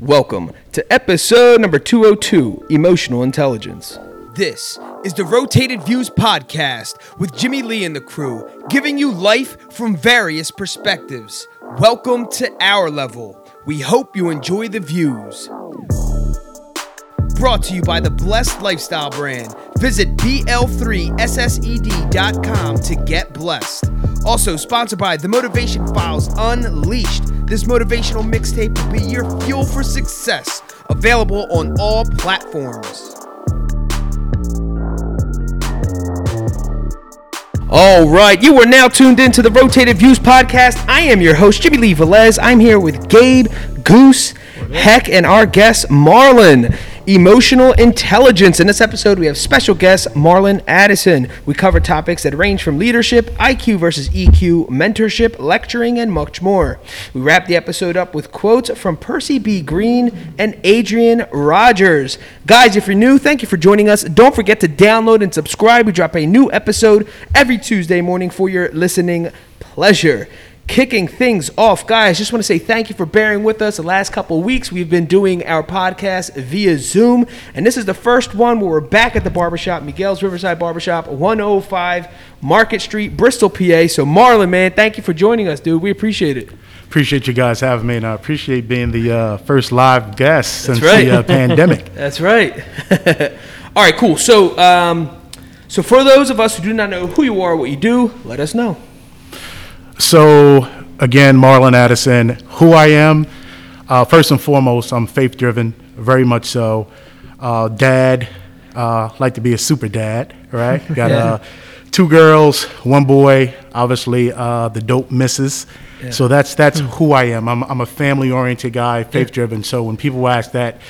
Welcome to episode number 202 Emotional Intelligence. This is the Rotated Views podcast with Jimmy Lee and the crew, giving you life from various perspectives. Welcome to our level. We hope you enjoy the views. Brought to you by the Blessed Lifestyle brand. Visit BL3SSED.com to get blessed. Also sponsored by The Motivation Files Unleashed. This motivational mixtape will be your fuel for success. Available on all platforms. All right, you are now tuned into the Rotated Views podcast. I am your host, Jimmy Lee Velez. I'm here with Gabe, Goose, Heck, and our guest, Marlon. Emotional intelligence. In this episode, we have special guest Marlon Addison. We cover topics that range from leadership, IQ versus EQ, mentorship, lecturing, and much more. We wrap the episode up with quotes from Percy B. Green and Adrian Rogers. Guys, if you're new, thank you for joining us. Don't forget to download and subscribe. We drop a new episode every Tuesday morning for your listening pleasure kicking things off, guys, just want to say thank you for bearing with us. The last couple weeks, we've been doing our podcast via Zoom, and this is the first one where we're back at the barbershop, Miguel's Riverside Barbershop, 105 Market Street, Bristol, PA. So, Marlon, man, thank you for joining us, dude. We appreciate it. Appreciate you guys having me, and I appreciate being the uh, first live guest since right. the uh, pandemic. That's right. All right, cool. So, um, so for those of us who do not know who you are, what you do, let us know. So, again, Marlon Addison, who I am. Uh, first and foremost, I'm faith driven, very much so. Uh, dad, uh, like to be a super dad, right? Got Yeah. uh, two girls, one boy, obviously uh, the dope misses. Yeah. So that's that's who I am. I'm, I'm a family oriented guy, faith driven. So when people ask that,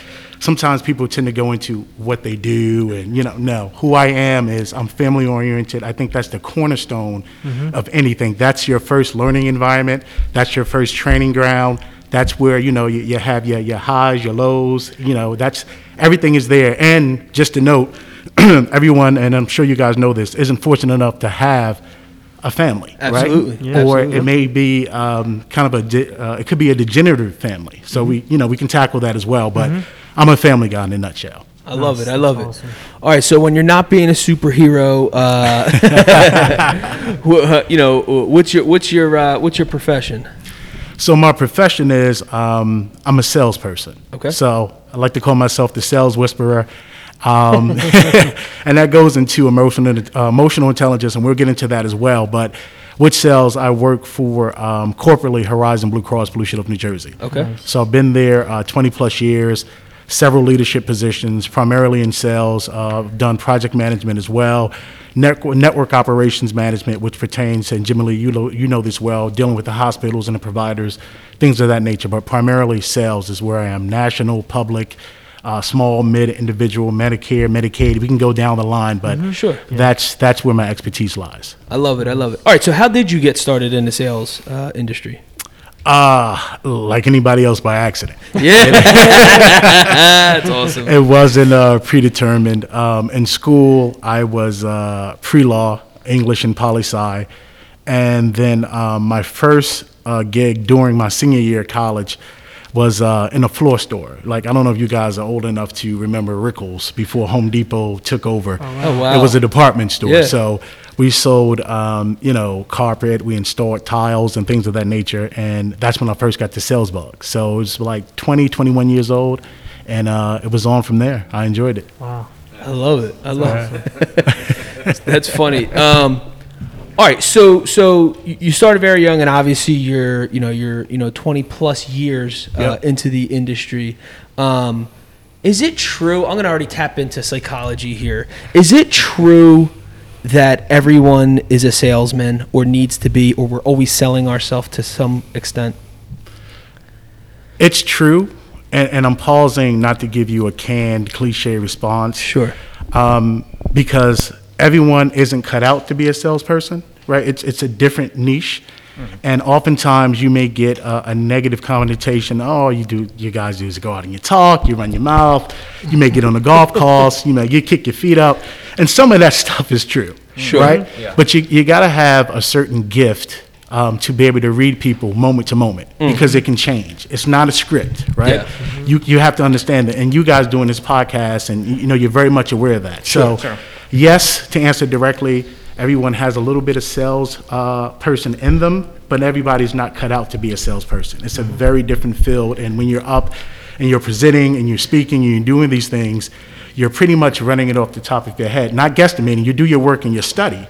sometimes people tend to go into what they do and you know no who i am is i'm family oriented. I think that's the cornerstone of anything. That's your first learning environment. That's your first training ground. That's where you know you, you have your, your highs your lows you know that's everything is there. And just to note everyone and i'm sure you guys know this isn't fortunate enough to have a family Absolutely. right Yeah, or absolutely. it may be um, kind of a de- uh, it could be a degenerative family. So we you know we can tackle that as well. But i'm a family guy in a nutshell I love it. I love it. All right, so when you're not being a superhero, uh, uh, you know, what's your what's your uh, what's your profession? so my profession is um, i'm a salesperson Okay. so i like to call myself the sales whisperer um, and that goes into emotional uh, emotional intelligence and we'll get into that as well but with sales i work for um, corporately horizon blue cross blue shield of new jersey Okay. So I've been there uh, 20 plus years, several leadership positions, primarily in sales. Uh, done project management as well, network, network operations management, which pertains, and Jimmy Lee, you know, you know this well, dealing with the hospitals and the providers, things of that nature. But primarily sales is where I am, national, public. Uh, small, mid, individual, Medicare, Medicaid. We can go down the line, but sure. that's that's where my expertise lies. I love it. I love it. All right, so how did you get started in the sales uh, industry? Uh, like anybody else by accident. Yeah, that's awesome. It wasn't uh, predetermined. Um, in school, I was uh, pre-law, English and poli sci, and then um, my first uh, gig during my senior year of college was uh, in a floor store. Like I don't know if you guys are old enough to remember Rickel's before Home Depot took over. Oh, wow. It was a department store, Yeah. so we sold, um, you know, carpet. We installed tiles and things of that nature, and that's when I first got the sales bug. So it was like 20, 21 years old, and uh, it was on from there. I enjoyed it. Wow! I love it. I love it. That's funny. Um, all right, so so you started very young, and obviously you're you know you're you know 20 plus years uh, Yep. into the industry. Um, is it true? I'm gonna already tap into psychology here. Is it true that everyone is a salesman or needs to be, or we're always selling ourselves to some extent? It's true, and, and I'm pausing not to give you a canned cliche response. Sure. um, because everyone isn't cut out to be a salesperson, right? It's it's a different niche, mm-hmm. and oftentimes you may get a, a negative connotation. Oh, you do, you guys do is go out and you talk, you run your mouth, you may get on the golf course, you know, you kick your feet up, and some of that stuff is true, Sure. right? But you you got to have a certain gift um, to be able to read people moment to moment mm-hmm. because it can change. It's not a script, right? Yeah. Mm-hmm. You you have to understand that, and you guys doing this podcast, and you you know you're very much aware of that. Sure, so, sure. yes, to answer directly, everyone has a little bit of sales uh, person in them, but everybody's not cut out to be a salesperson. It's a very different field, and when you're up and you're presenting and you're speaking and you're doing these things, you're pretty much running it off the top of your head, not guesstimating. You do your work and your study,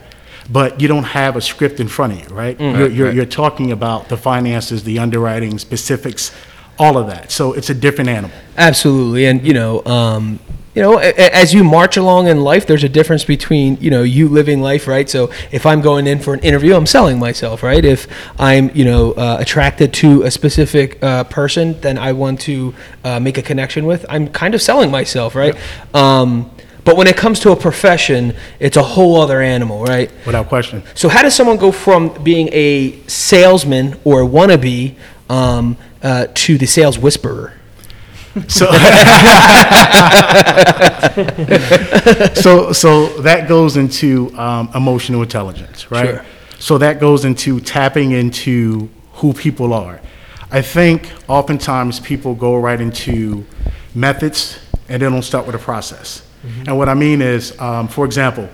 but you don't have a script in front of you, right? You're, you're, right. you're talking about the finances, the underwriting, specifics, all of that. So it's a different animal. Absolutely, and you know, um, you know, a- a- as you march along in life, there's a difference between you know you living life, right? So if I'm going in for an interview, I'm selling myself, right? If I'm you know uh, attracted to a specific uh, person, then I want to uh, make a connection with. I'm kind of selling myself, right? Um, but when it comes to a profession, it's a whole other animal, right? Without question. So how does someone go from being a salesman or wannabe um, uh, to the sales whisperer? So, so, so that goes into um, emotional intelligence, right? Sure. So that goes into tapping into who people are. I think oftentimes people go right into methods and they don't start with a process. And what I mean is, um, for example,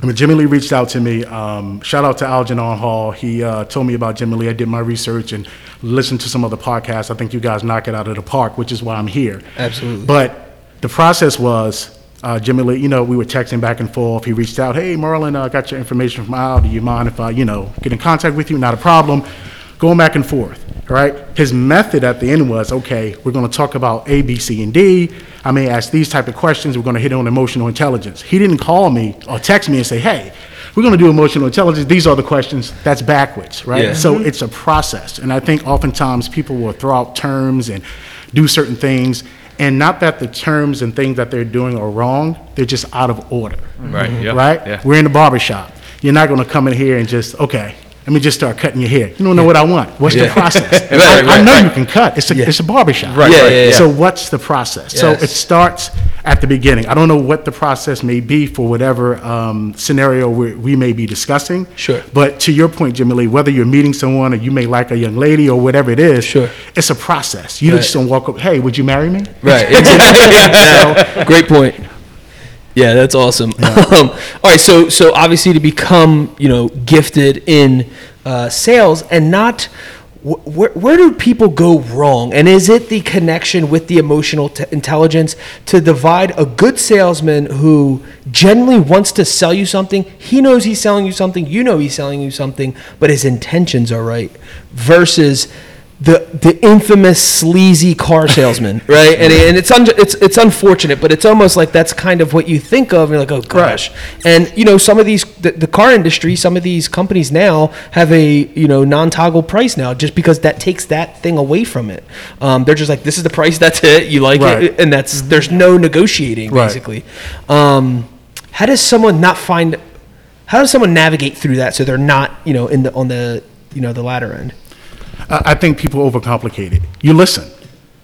when Jimmy Lee reached out to me, um, shout out to Algernon Hall. He uh, told me about Jimmy Lee. I did my research and listened to some other podcasts. I think you guys knock it out of the park, which is why I'm here. Absolutely. But the process was uh, Jimmy Lee, you know, we were texting back and forth. He reached out, hey, Marlon, I got your information from Al. Do you mind if I, you know, get in contact with you? Not a problem. Going back and forth, all right? His method at the end was, okay, we're going to talk about A, B, C, and D. I may ask these type of questions. We're going to hit on emotional intelligence. He didn't call me or text me and say, hey, we're going to do emotional intelligence. These are the questions. That's backwards, right? Yeah. So mm-hmm. it's a process. And I think oftentimes people will throw out terms and do certain things. And not that the terms and things that they're doing are wrong, they're just out of order. Right, mm-hmm. yeah, Right? yeah. We're in the barber shop. You're not going to come in here and just, okay, let me just start cutting your hair. You don't know what I want. What's the Yeah. process? Right, I, I right, know right. you can cut. It's a, Yeah. it's a barber shop. Right, Yeah, right, yeah, yeah. So what's the process? So Yes. it starts at the beginning. I don't know what the process may be for whatever um, scenario we, we may be discussing. Sure. But to your point, Jimmy Lee, whether you're meeting someone or you may like a young lady or whatever it is, Sure. it's a process. You Right. just don't walk up, hey, would you marry me? Right. Exactly. Great point. Yeah, that's awesome. Um, all right, so so obviously to become you know gifted in uh, sales and not. wh- Where, where do people go wrong? And is it the connection with the emotional t- intelligence to divide a good salesman who generally wants to sell you something? He knows he's selling you something, you know he's selling you something, but his intentions are right, versus the the infamous sleazy car salesman, right? And, and it's un, it's it's unfortunate, but it's almost like that's kind of what you think of. And you're like, oh gosh. And you know, some of these the, the car industry, some of these companies now have a you know non-toggle price now, just because that takes that thing away from it. Um, they're just like, this is the price, that's it. You like Right. it, and that's there's no negotiating Right. basically. Um, how does someone not find? How does someone navigate through that so they're not you know in the on the you know the latter end? I I think people overcomplicate it. You listen,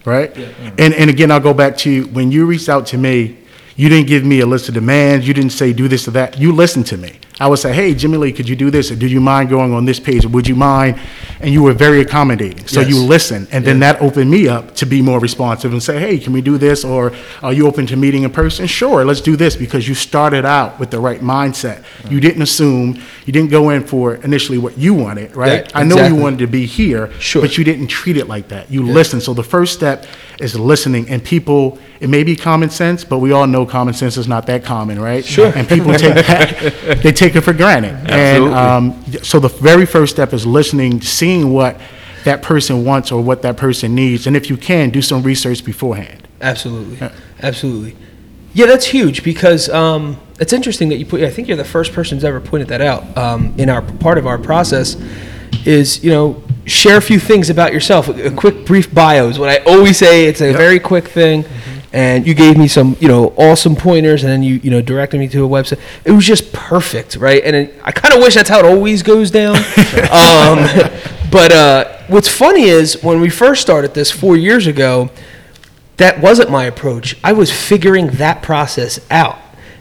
right? And, and again, I'll go back to when you reached out to me, you didn't give me a list of demands. You didn't say do this or that. You listened to me. I would say, hey, Jimmy Lee, could you do this? Or do you mind going on this page? Or would you mind? And you were very accommodating. So you Yes. listen. And then that opened me up to be more responsive and say, hey, can we do this? Or are you open to meeting in person? Sure, let's do this because you started out with the right mindset. You didn't assume, you didn't go in for initially what you wanted, right? Yeah, I know you wanted to be here, Sure. but you didn't treat it like that. You listened. So the first step is listening. And people, it may be common sense, but we all know common sense is not that common, right? Sure. And people take that, they take it for granted. Absolutely. And um, so the very first step is listening, seeing what that person wants or what that person needs. And if you can, do some research beforehand. Absolutely, absolutely. Yeah, that's huge because um, it's interesting that you put. I think you're the first person who's ever pointed that out um, in our part of our process. Is you know share a few things about yourself. A, a quick, brief bio is what I always say. It's a very quick thing. And you gave me some, you know, awesome pointers, and then you, you know, directed me to a website. It was just perfect, right? And it, I kind of wish that's how it always goes down. um, but uh, what's funny is when we first started this four years ago, that wasn't my approach. I was figuring that process out.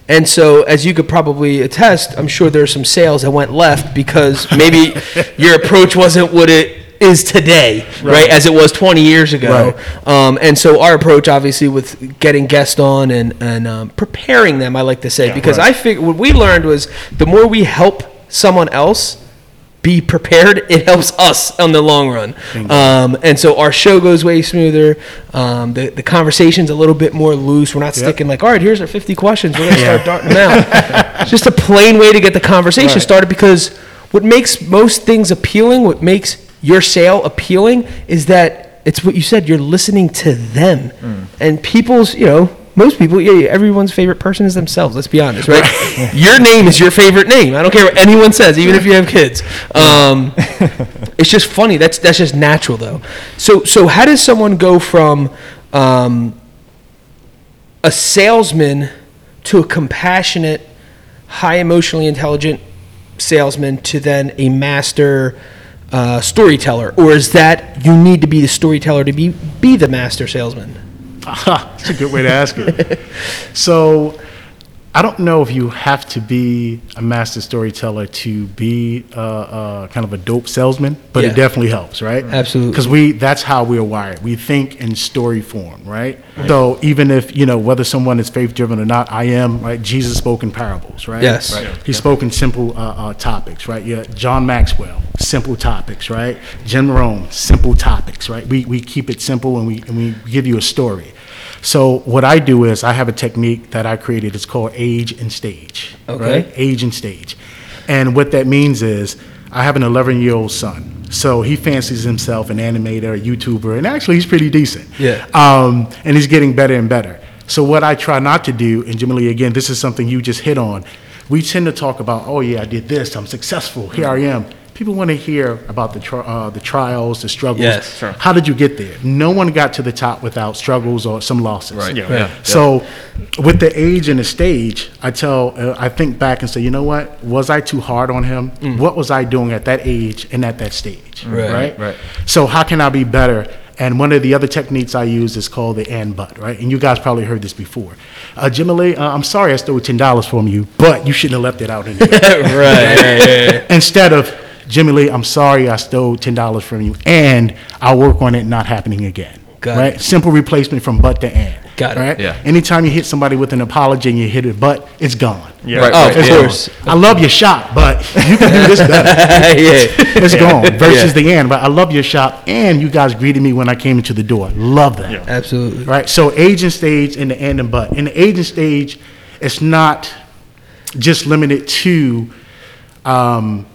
And so, as you could probably attest, I'm sure there's some sales that went left because maybe your approach wasn't what it is today, right? As it was 20 years ago. Um, and so, our approach, obviously, with getting guests on and, and um, preparing them, I like to say, because I figure what we learned was the more we help someone else, be prepared, it helps us on the long run. Um, and so our show goes way smoother. Um, the, the conversation's a little bit more loose. We're not sticking like, all right, here's our 50 questions. We're going to start darting them out. Just a plain way to get the conversation started because what makes most things appealing, what makes your sale appealing is that it's what you said, you're listening to them. And people's, you know, most people, yeah, everyone's favorite person is themselves. Let's be honest, right? your name is your favorite name. I don't care what anyone says, even if you have kids. Um, it's just funny. That's that's just natural, though. So so how does someone go from um, a salesman to a compassionate, high emotionally intelligent salesman to then a master uh, storyteller, or is that you need to be the storyteller to be be the master salesman? Aha, That's a good way to ask it. so, I don't know if you have to be a master storyteller to be uh, uh, kind of a dope salesman, but Yeah. it definitely helps, right? Absolutely. Because we that's how we're wired. We think in story form, right? So even if you know whether someone is faith driven or not, I am right. Jesus spoke in parables, right? Yes. Right. He spoke in simple uh, uh, topics, right? Yeah. John Maxwell, simple topics, right? Jim Rohn, simple topics, right? We we keep it simple and we and we give you a story. So what I do is I have a technique that I created. It's called age and stage. Okay. Right? Age and stage. And what that means is I have an 11 year old son. So he fancies himself an animator, a YouTuber, and actually he's pretty decent. Yeah. Um, and he's getting better and better. So what I try not to do, and Jimmy Lee, again, this is something you just hit on. We tend to talk about, oh yeah, I did this, I'm successful, here I am. People want to hear about the tri- uh, the trials, the struggles. Yes, sure. How did you get there? No one got to the top without struggles or some losses. Right. Yeah. Yeah. So, with the age and the stage, I tell, uh, I think back and say, you know what? Was I too hard on him? What was I doing at that age and at that stage? Right, Right. right. So, how can I be better? And one of the other techniques I use is called the and but, right? And you guys probably heard this before. Uh, Jimmy Lee, uh, I'm sorry I stole ten dollars from you, but you shouldn't have left it out anyway. right. Instead of Jimmy Lee, I'm sorry I stole ten dollars from you, and I'll work on it not happening again. Got right? it. Simple replacement from but to and. Got it. Right? Yeah. Anytime you hit somebody with an apology and you hit it, but it's gone. Yeah. Right, Oh, right, of yeah. course. I love your shop, but you can do this better. yeah. It's gone. Versus Yeah. the end. But I love your shop, and you guys greeted me when I came into the door. Love that. Yeah. Absolutely. Right. So age and stage in the end and but. In the age and stage, it's not just limited to um,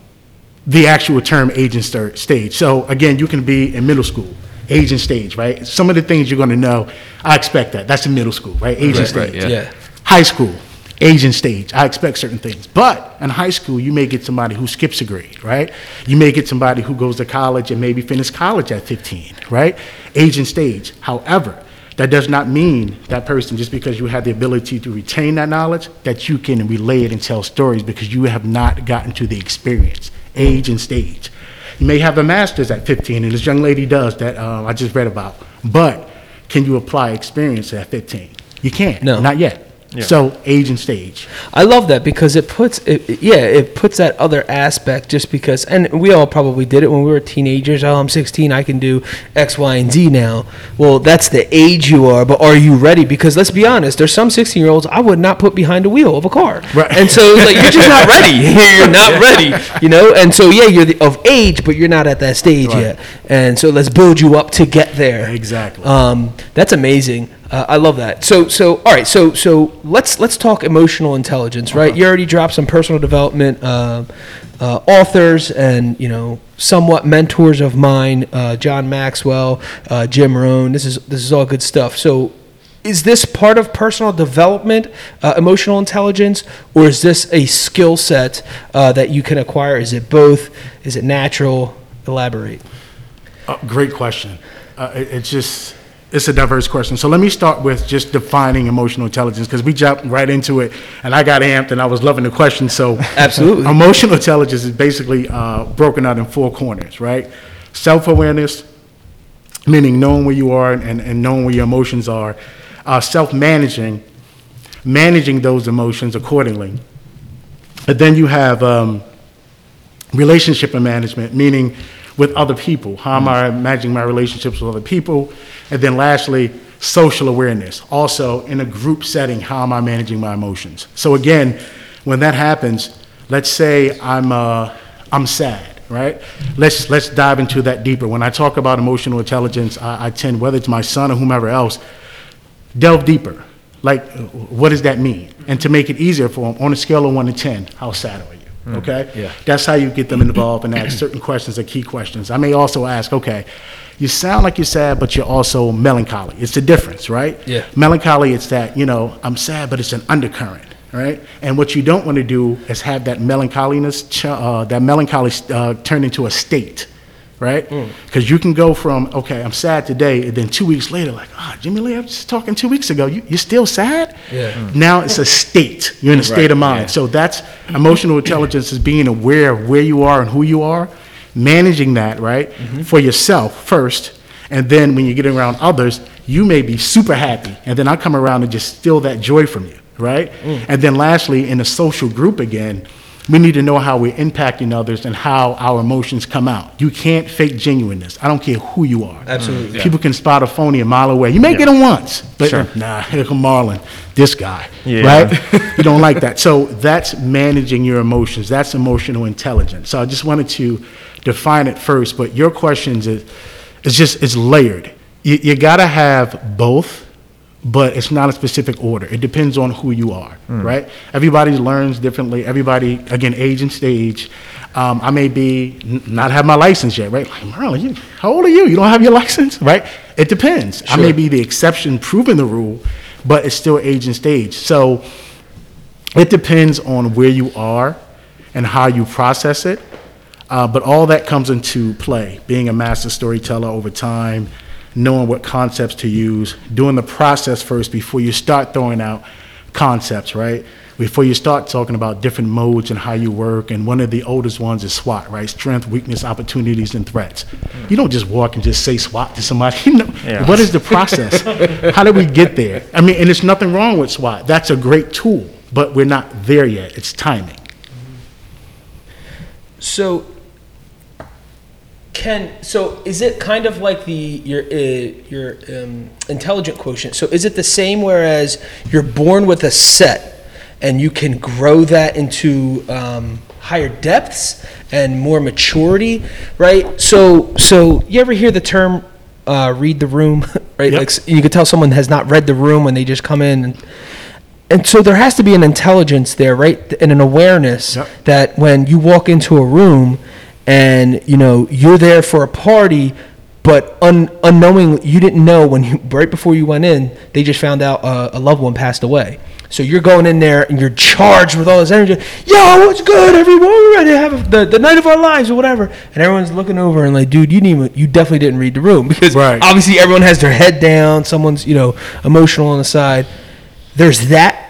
the actual term agent sta- stage. So again, you can be in middle school, age and stage, right? Some of the things you're going to know, I expect that. That's in middle school, right? Agent Right, stage. right, yeah. Yeah. High school, age and stage. I expect certain things. But in high school, you may get somebody who skips a grade, right? You may get somebody who goes to college and maybe finish college at 15, right? Age and stage. However, that does not mean that person, just because you have the ability to retain that knowledge, that you can relay it and tell stories because you have not gotten to the experience, age and stage. You may have a master's at 15, and this young lady does that uh, I just read about. But can you apply experience at 15? You can't. No. Not yet. Yeah. So age and stage. I love that because it puts it, it- yeah, it puts that other aspect just because and we all probably did it when we were teenagers. Oh, I'm 16, I can do X, Y, and Z now. Well, that's the age you are, but are you ready? Because let's be honest, there's some 16 year olds I would not put behind the wheel of a car. Right. And so it's like you're just not ready. you're not ready, you know? And so yeah, you're the, of age, but you're not at that stage Right. yet. And so let's build you up to get there. Exactly. Um, that's amazing. Uh, I love that. So, so all right. So, so let's let's talk emotional intelligence, right? You already dropped some personal development uh, uh, authors and you know somewhat mentors of mine, uh, John Maxwell, uh, Jim Rohn. This is this is all good stuff. So, is this part of personal development, uh, emotional intelligence, or is this a skill set uh, that you can acquire? Is it both? Is it natural? Elaborate. Uh, great question. Uh, it, it's just it's a diverse question. So let me start with just defining emotional intelligence because we jumped right into it, and I got amped and I was loving the question. So Absolutely. emotional intelligence is basically uh, broken out in four corners, right? Self awareness, meaning knowing where you are and, and knowing where your emotions are. Uh, Self managing, managing those emotions accordingly. But then you have um, relationship and management, meaning with other people. How am I managing my relationships with other people? And then lastly, social awareness. Also, in a group setting, how am I managing my emotions? So again, when that happens, let's say I'm, uh, I'm sad, right? Let's, let's dive into that deeper. When I talk about emotional intelligence, I, I tend, whether it's my son or whomever else, delve deeper. Like, what does that mean? And to make it easier for them, on a scale of one to 10, how sad are you? Okay? yeah. That's how you get them involved and ask certain questions are key questions. I may also ask, okay, you sound like you're sad, but you're also melancholy. It's the difference, right? Yeah. Melancholy, it's that, you know, I'm sad, but it's an undercurrent, right? And what you don't want to do is have that melancholiness, uh, that melancholy uh, turn into a state, right? Because you can go from, okay, I'm sad today, and then two weeks later, like, ah, Jimmy Lee, I was just talking two weeks ago. You, you're still sad? Yeah. Mm. Now it's a state. You're in a state of mind. So that's emotional intelligence is being aware of where you are and who you are, managing that, right, for yourself first. And then when you get around others, you may be super happy. And then I come around and just steal that joy from you, right? And then lastly, in a social group again, we need to know how we're impacting others and how our emotions come out. You can't fake genuineness. I don't care who you are. Absolutely. People can spot a phony a mile away. You may get them once, but nah, here come Marlon, this guy, Yeah. right? you don't like that. So that's managing your emotions. That's emotional intelligence. So I just wanted to define it first, but your questions is, is just, it's layered. You, you gotta have both, but it's not a specific order. It depends on who you are, right? Everybody learns differently. Everybody, again, age and stage. Um, I may be n- not have my license yet, right? Like, Marlon, you, how old are you? You don't have your license, right? It depends. I may be the exception proving the rule, but it's still age and stage. So it depends on where you are and how you process it. Uh, but all that comes into play being a master storyteller over time, knowing what concepts to use, doing the process first before you start throwing out concepts, right? Before you start talking about different modes and how you work. And one of the oldest ones is SWOT, right? Strength, weakness, opportunities, and threats. You don't just walk and just say SWOT to somebody. You know, Yeah. What is the process? how do we get there? I mean, and there's nothing wrong with SWOT. That's a great tool, but we're not there yet. It's timing. So, can so is it kind of like the your uh, your um, intelligent quotient? So is it the same? Whereas you're born with a set, and you can grow that into um, higher depths and more maturity, right? So so you ever hear the term uh, "read the room"? Right, Yep. like you could tell someone has not read the room when they just come in. And, and so there has to be an intelligence there, right? And an awareness Yep. that when you walk into a room and, you know, you're there for a party, but un- unknowingly, you didn't know when you, right before you went in, they just found out uh, a loved one passed away. So you're going in there and you're charged with all this energy. Yo, what's good, everyone? We're ready to have the, the night of our lives or whatever. And everyone's looking over and like, dude, you didn't even, you definitely didn't read the room because Right. obviously everyone has their head down. Someone's, you know, emotional on the side. There's that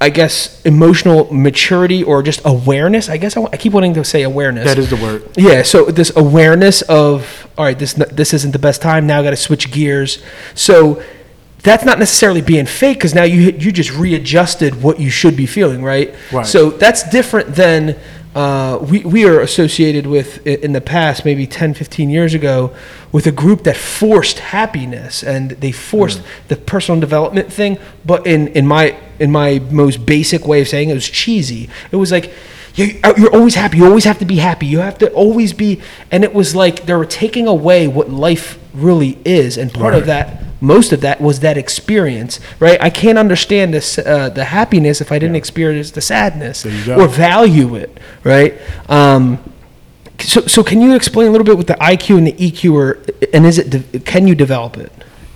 I guess emotional maturity or just awareness. I guess I, I keep wanting to say awareness. That is the word. Yeah, so this awareness of all right, this this isn't the best time. Now I got to switch gears. So that's not necessarily being fake because now you you just readjusted what you should be feeling, right? Right. So that's different than uh, we we are associated with in the past, maybe 10, 15 years ago, with a group that forced happiness and they forced the personal development thing. But in in my in my most basic way of saying it, it was cheesy. It was like you- you're always happy. You always have to be happy. You have to always be. And it was like they were taking away what life really is. And part of that, most of that, was that experience, right? I can't understand this, uh, the happiness if I didn't experience the sadness There you go. or value it, right? Um, so, so can you explain a little bit with the IQ and the EQ, or and is it de- can you develop it,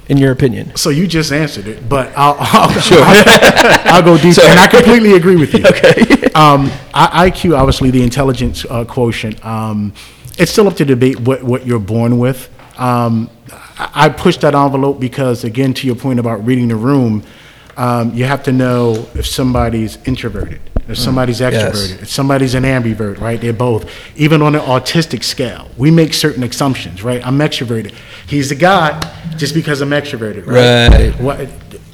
in your opinion? So you just answered it, but I'll, I'll, I'll go deeper, Sorry. and I completely agree with you. okay. Um, I, IQ, obviously, the intelligence uh, quotient. Um, it's still up to debate what, what you're born with. Um, I, I push that envelope because, again, to your point about reading the room, um, you have to know if somebody's introverted, if somebody's extroverted, if somebody's an ambivert, right? They're both. Even on an autistic scale, we make certain assumptions, right? I'm extroverted. He's a guy just because I'm extroverted, right? Right. What,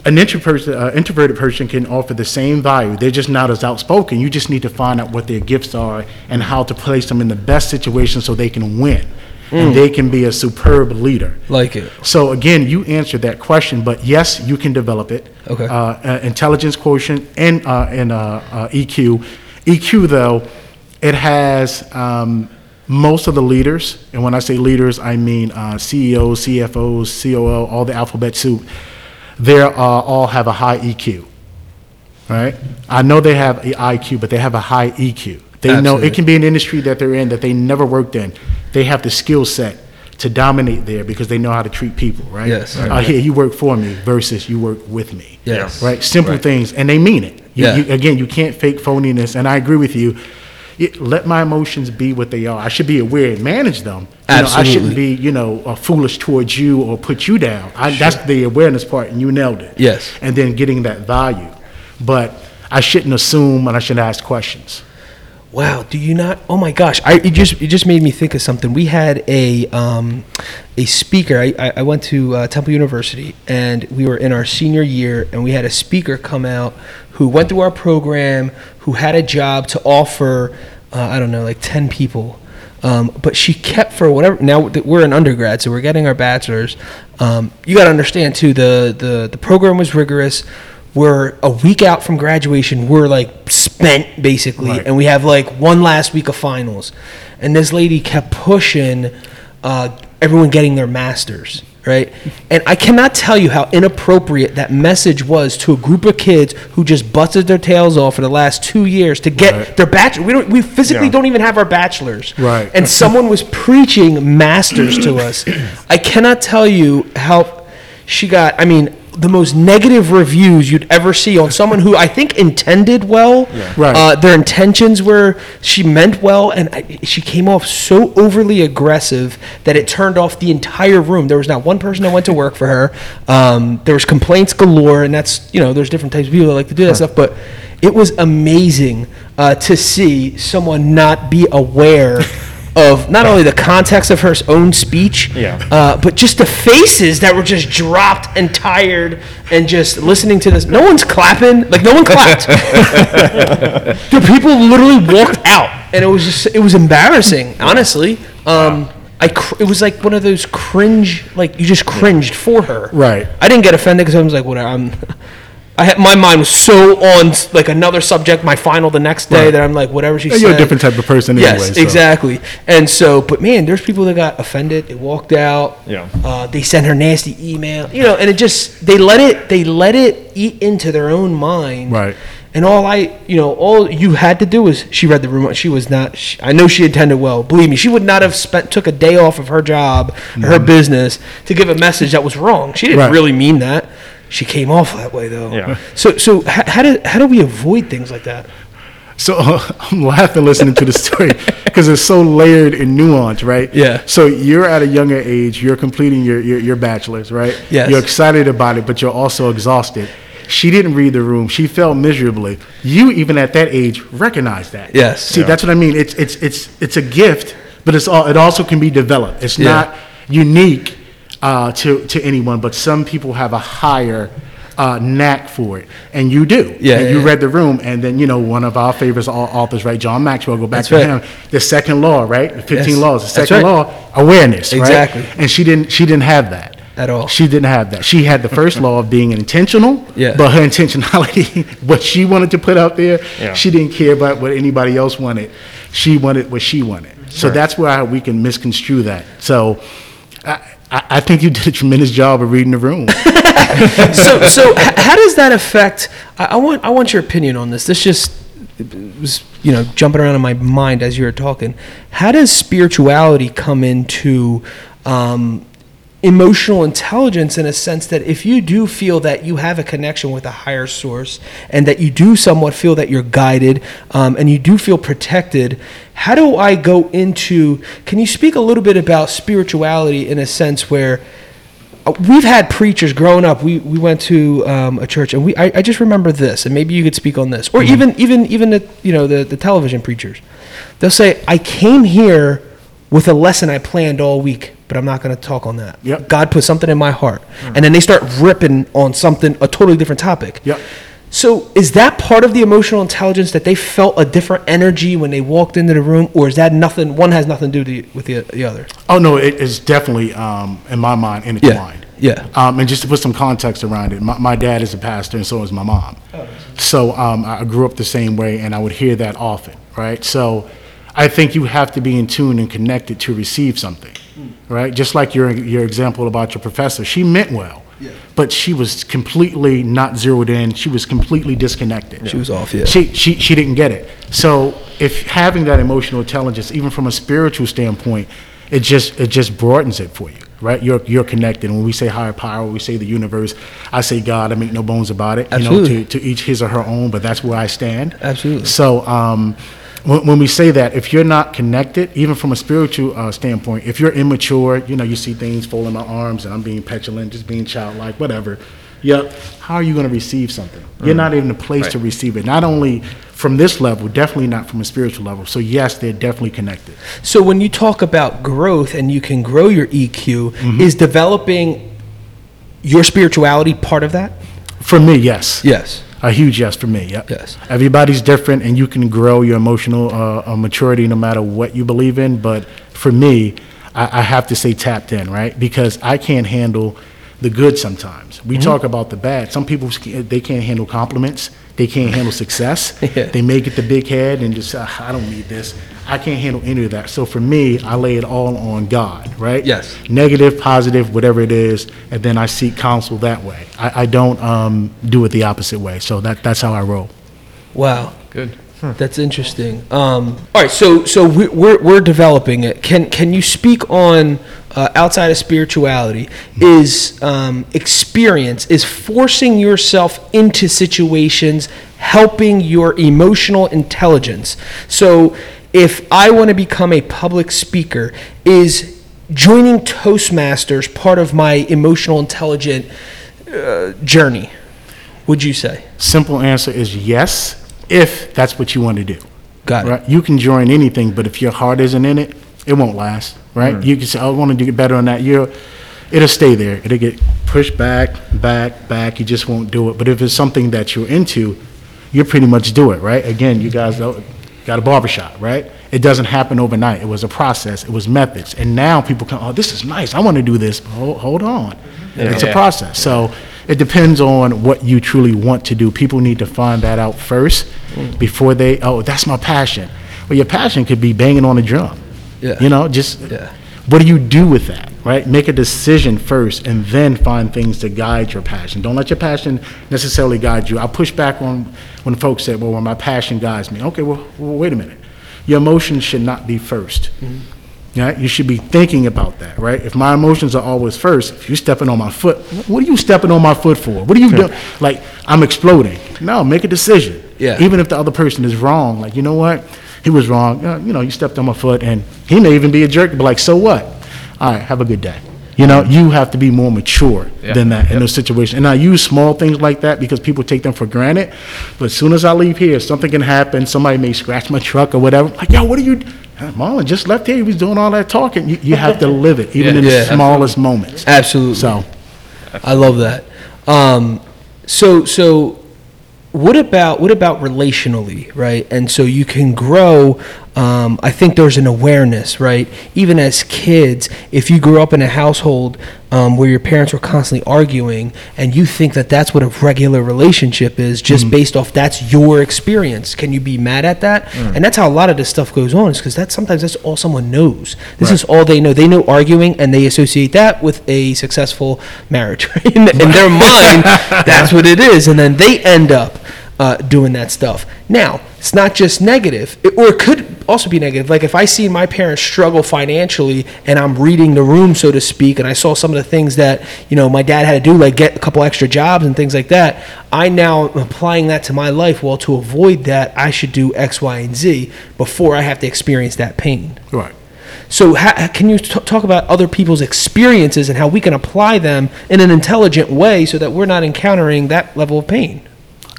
an introvert, uh, introverted person can offer the same value. They're just not as outspoken. You just need to find out what their gifts are and how to place them in the best situation so they can win and they can be a superb leader. Like it. So again, you answered that question, but yes, you can develop it. Okay. Uh, uh, intelligence quotient and uh, and uh, uh, EQ. EQ though, it has um, most of the leaders, and when I say leaders, I mean uh, CEOs, CFOs, COO, all the alphabet soup. They uh, all have a high EQ. Right? I know they have IQ, but they have a high EQ. They know it can be an industry that they're in that they never worked in. They have the skill set to dominate there because they know how to treat people, right? Yes. Uh, here, you work for me versus you work with me. Yes. Right? Simple things, and they mean it. You, Yeah. you, again, you can't fake phoniness, and I agree with you. It- let my emotions be what they are. I should be aware and manage them. You Know, I shouldn't be, you know, uh, foolish towards you or put you down. I, That's the awareness part, and you nailed it. Yes. And then getting that value. But I shouldn't assume and I shouldn't ask questions. Wow, do you not? Oh my gosh, I it just it just made me think of something. We had a um, a speaker. I, I went to uh, Temple University, and we were in our senior year, and we had a speaker come out who went through our program, who had a job to offer. Uh, I don't know, like ten people. Um, but she kept for whatever. Now we're an undergrad, so we're getting our bachelors. Um, you got to understand too. The, the the program was rigorous. We're a week out from graduation. We're like spent basically, Right. and we have like one last week of finals. And this lady kept pushing uh, everyone getting their masters, right? And I cannot tell you how inappropriate that message was to a group of kids who just busted their tails off for the last two years to get Right. their bachelor. We don't. We physically Yeah. don't even have our bachelors. Right. And someone was preaching masters to us. I cannot tell you how she got. I mean. The most negative reviews you'd ever see on someone who I think intended well. Right. Uh, their intentions were she meant well, and I, she came off so overly aggressive that it turned off the entire room. There was not one person that went to work for her. Um, there was complaints galore, and that's you know there's different types of people that like to do that stuff, but it was amazing uh, to see someone not be aware. Of not only the context of her own speech, Yeah. uh, but just the faces that were just dropped and tired, and just listening to this. No one's clapping, like no one clapped. the people literally walked out, and it was just it was embarrassing, honestly. Um, I cr- it was like one of those cringe, like you just cringed for her. Right. I didn't get offended because I was like, whatever. I'm, I had my mind was so on like another subject, my final the next day Right. that I'm like, whatever she Yeah, said. You're a different type of person Yes, anyway. so- exactly. And so, but man, there's people that got offended. They walked out. Yeah. Uh, they sent her nasty email. You know, and it just they let it they let it eat into their own mind. Right. And all I, you know, all you had to do was she read the room. She was not. She, I know she intended well. Believe me, she would not have spent took a day off of her job, her business, to give a message that was wrong. She didn't Mm-hmm. Right. really mean that. She came off that way though. Yeah. So so h- how do how do we avoid things like that? So I'm laughing listening to the story because it's so layered and nuanced, right? Yeah. So you're at a younger age, you're completing your, your, your bachelor's, right? Yes. You're excited about it, but you're also exhausted. She didn't read the room. She fell miserably. You, even at that age, recognize that. Yes. See, Yeah. that's what I mean. It's, it's, it's, it's a gift, but it's all, it also can be developed. It's Yeah. not unique uh, to, to anyone, but some people have a higher uh, knack for it, and you do. Yeah, And you yeah, read the room, and then you know one of our favorite authors, right, John Maxwell. Go back That's to right. him. The second law, right, the fifteen Yes, laws. The second right. law, awareness, right? Exactly. And she didn't. She didn't have that At all. She didn't have that. She had the first law of being intentional. Yeah. But her intentionality, what she wanted to put out there, Yeah. she didn't care about what anybody else wanted. She wanted what she wanted. So that's where we can misconstrue that. So. I, I think you did a tremendous job of reading the room. so so how does that affect I, I want i want your opinion on this this just was you know jumping around in my mind as you were talking how does spirituality come into um, emotional intelligence in a sense that if you do feel that you have a connection with a higher source and that you do somewhat feel that you're guided um, and you do feel protected how do i go into can you speak a little bit about spirituality in a sense where uh, we've had preachers growing up. We, we went to um, a church, and we I, I just remember this, and maybe you could speak on this, or even even even the you know the, the television preachers. They'll say, "I came here with a lesson I planned all week, but I'm not going to talk on that. Yep. God put something in my heart. And then they start ripping on something, a totally different topic. Yep. So is that part of the emotional intelligence that they felt a different energy when they walked into the room, or is that nothing? One has nothing to do with the, the other. Oh no, it is definitely um, in my mind intertwined. Yeah. Um, and just to put some context around it, my, my dad is a pastor, and so is my mom. Oh. So um, I grew up the same way, and I would hear that often, right? So I think you have to be in tune and connected to receive something, right? Just like your your example about your professor, she meant well, Yeah. but she was completely not zeroed in. She was completely disconnected. She was off, yeah. She, she, she didn't get it. So if having that emotional intelligence, even from a spiritual standpoint, it just it just broadens it for you, right? You're you're connected. When we say higher power, we say the universe. I say God. I make no bones about it. Absolutely. You know, to, to each his or her own, but that's where I stand. Absolutely. So um, when, when we say that, if you're not connected, even from a spiritual uh, standpoint, if you're immature, you know, you see things folding my arms and I'm being petulant, just being childlike, whatever. Yep. how are you going to receive something? You're not in a place to receive it. Not only from this level, definitely not from a spiritual level. So yes, they're definitely connected. So when you talk about growth and you can grow your EQ, is developing your spirituality part of that? For me, yes. Yes. A huge yes for me. Yep. Yes. Everybody's different, and you can grow your emotional uh, uh, maturity no matter what you believe in. But for me, I, I have to say tapped in, right? Because I can't handle the good sometimes. We talk about the bad. Some people they can't handle compliments. They can't handle success. Yeah. They may get the big head and just uh, I don't need this. I can't handle any of that. So for me, I lay it all on God, right? Yes. Negative, positive, whatever it is, and then I seek counsel that way. I, I don't um, do it the opposite way. So that that's how I roll. Wow. Good. That's interesting. Um, all right, so so we- we're we're developing it. Can can you speak on uh, outside of spirituality? Is um, experience is forcing yourself into situations, helping your emotional intelligence. So, if I want to become a public speaker, is joining Toastmasters part of my emotional intelligent uh, journey? Would you say? Simple answer is yes, if that's what you want to do. Got it. Right? You can join anything, but if your heart isn't in it, it won't last. Right? You can say, oh, "I want to do better on that." You're, it'll stay there. It'll get pushed back, back, back. You just won't do it. But if it's something that you're into, you pretty much do it. Right? Again, you guys know- got a barbershop, right? It doesn't happen overnight. It was a process. It was methods. And now people come, "Oh, this is nice. I want to do this." Hold, hold on. It's a process. So it depends on what you truly want to do. People need to find that out first mm. before they, oh, that's my passion. Well, your passion could be banging on a drum. Yeah. You know, just Yeah. what do you do with that, right? Make a decision first and then find things to guide your passion. Don't let your passion necessarily guide you. I push back on when folks say, well, when my passion guides me. Okay, well, well wait a minute. Your emotions should not be 1st mm-hmm. Yeah, you should be thinking about that, right? If my emotions are always first, if you're stepping on my foot, what are you stepping on my foot for? What are you doing? Like, I'm exploding. No, make a decision. Yeah. Even if the other person is wrong, like, you know what? He was wrong. Uh, you know, you stepped on my foot, and he may even be a jerk, but like, so what? All right, have a good day. You know, you have to be more mature Yeah. than that in those situations. And I use small things like that because people take them for granted. But as soon as I leave here, something can happen. Somebody may scratch my truck or whatever. Like, yo, what are you? d- Marlon just left here. He was doing all that talking. You, you have to live it, even Yeah. in the Yeah. smallest moments. Absolutely. So, I love that. Um, so so what about what about relationally, right? And so you can grow. Um, I think there's an awareness, right? Even as kids, if you grew up in a household um, where your parents were constantly arguing, and you think that that's what a regular relationship is, just based off that's your experience, can you be mad at that? And that's how a lot of this stuff goes on, is because that's sometimes that's all someone knows. This is all they know. They know arguing, and they associate that with a successful marriage. In, in their mind, that's what it is, and then they end up uh, doing that stuff. Now, it's not just negative, it, or it could also be negative. Like if I see my parents struggle financially, and I'm reading the room, so to speak, and I saw some of the things that you know my dad had to do, like get a couple extra jobs and things like that. I now am applying that to my life. Well, to avoid that, I should do X, Y, and Z before I have to experience that pain. right. So, ha- can you t- talk about other people's experiences and how we can apply them in an intelligent way so that we're not encountering that level of pain?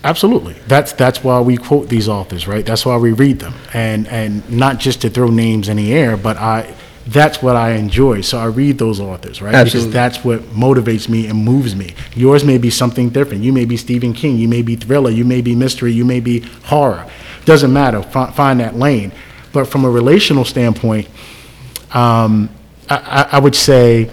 Absolutely. That's that's why we quote these authors, right? That's why we read them, and and not just to throw names in the air, but I that's what I enjoy. So I read those authors, right? Absolutely. Because that's what motivates me and moves me. Yours may be something different. You may be Stephen King, you may be thriller, you may be mystery, you may be horror. Doesn't matter. Fi- find that lane. But from a relational standpoint, um, I, I, I would say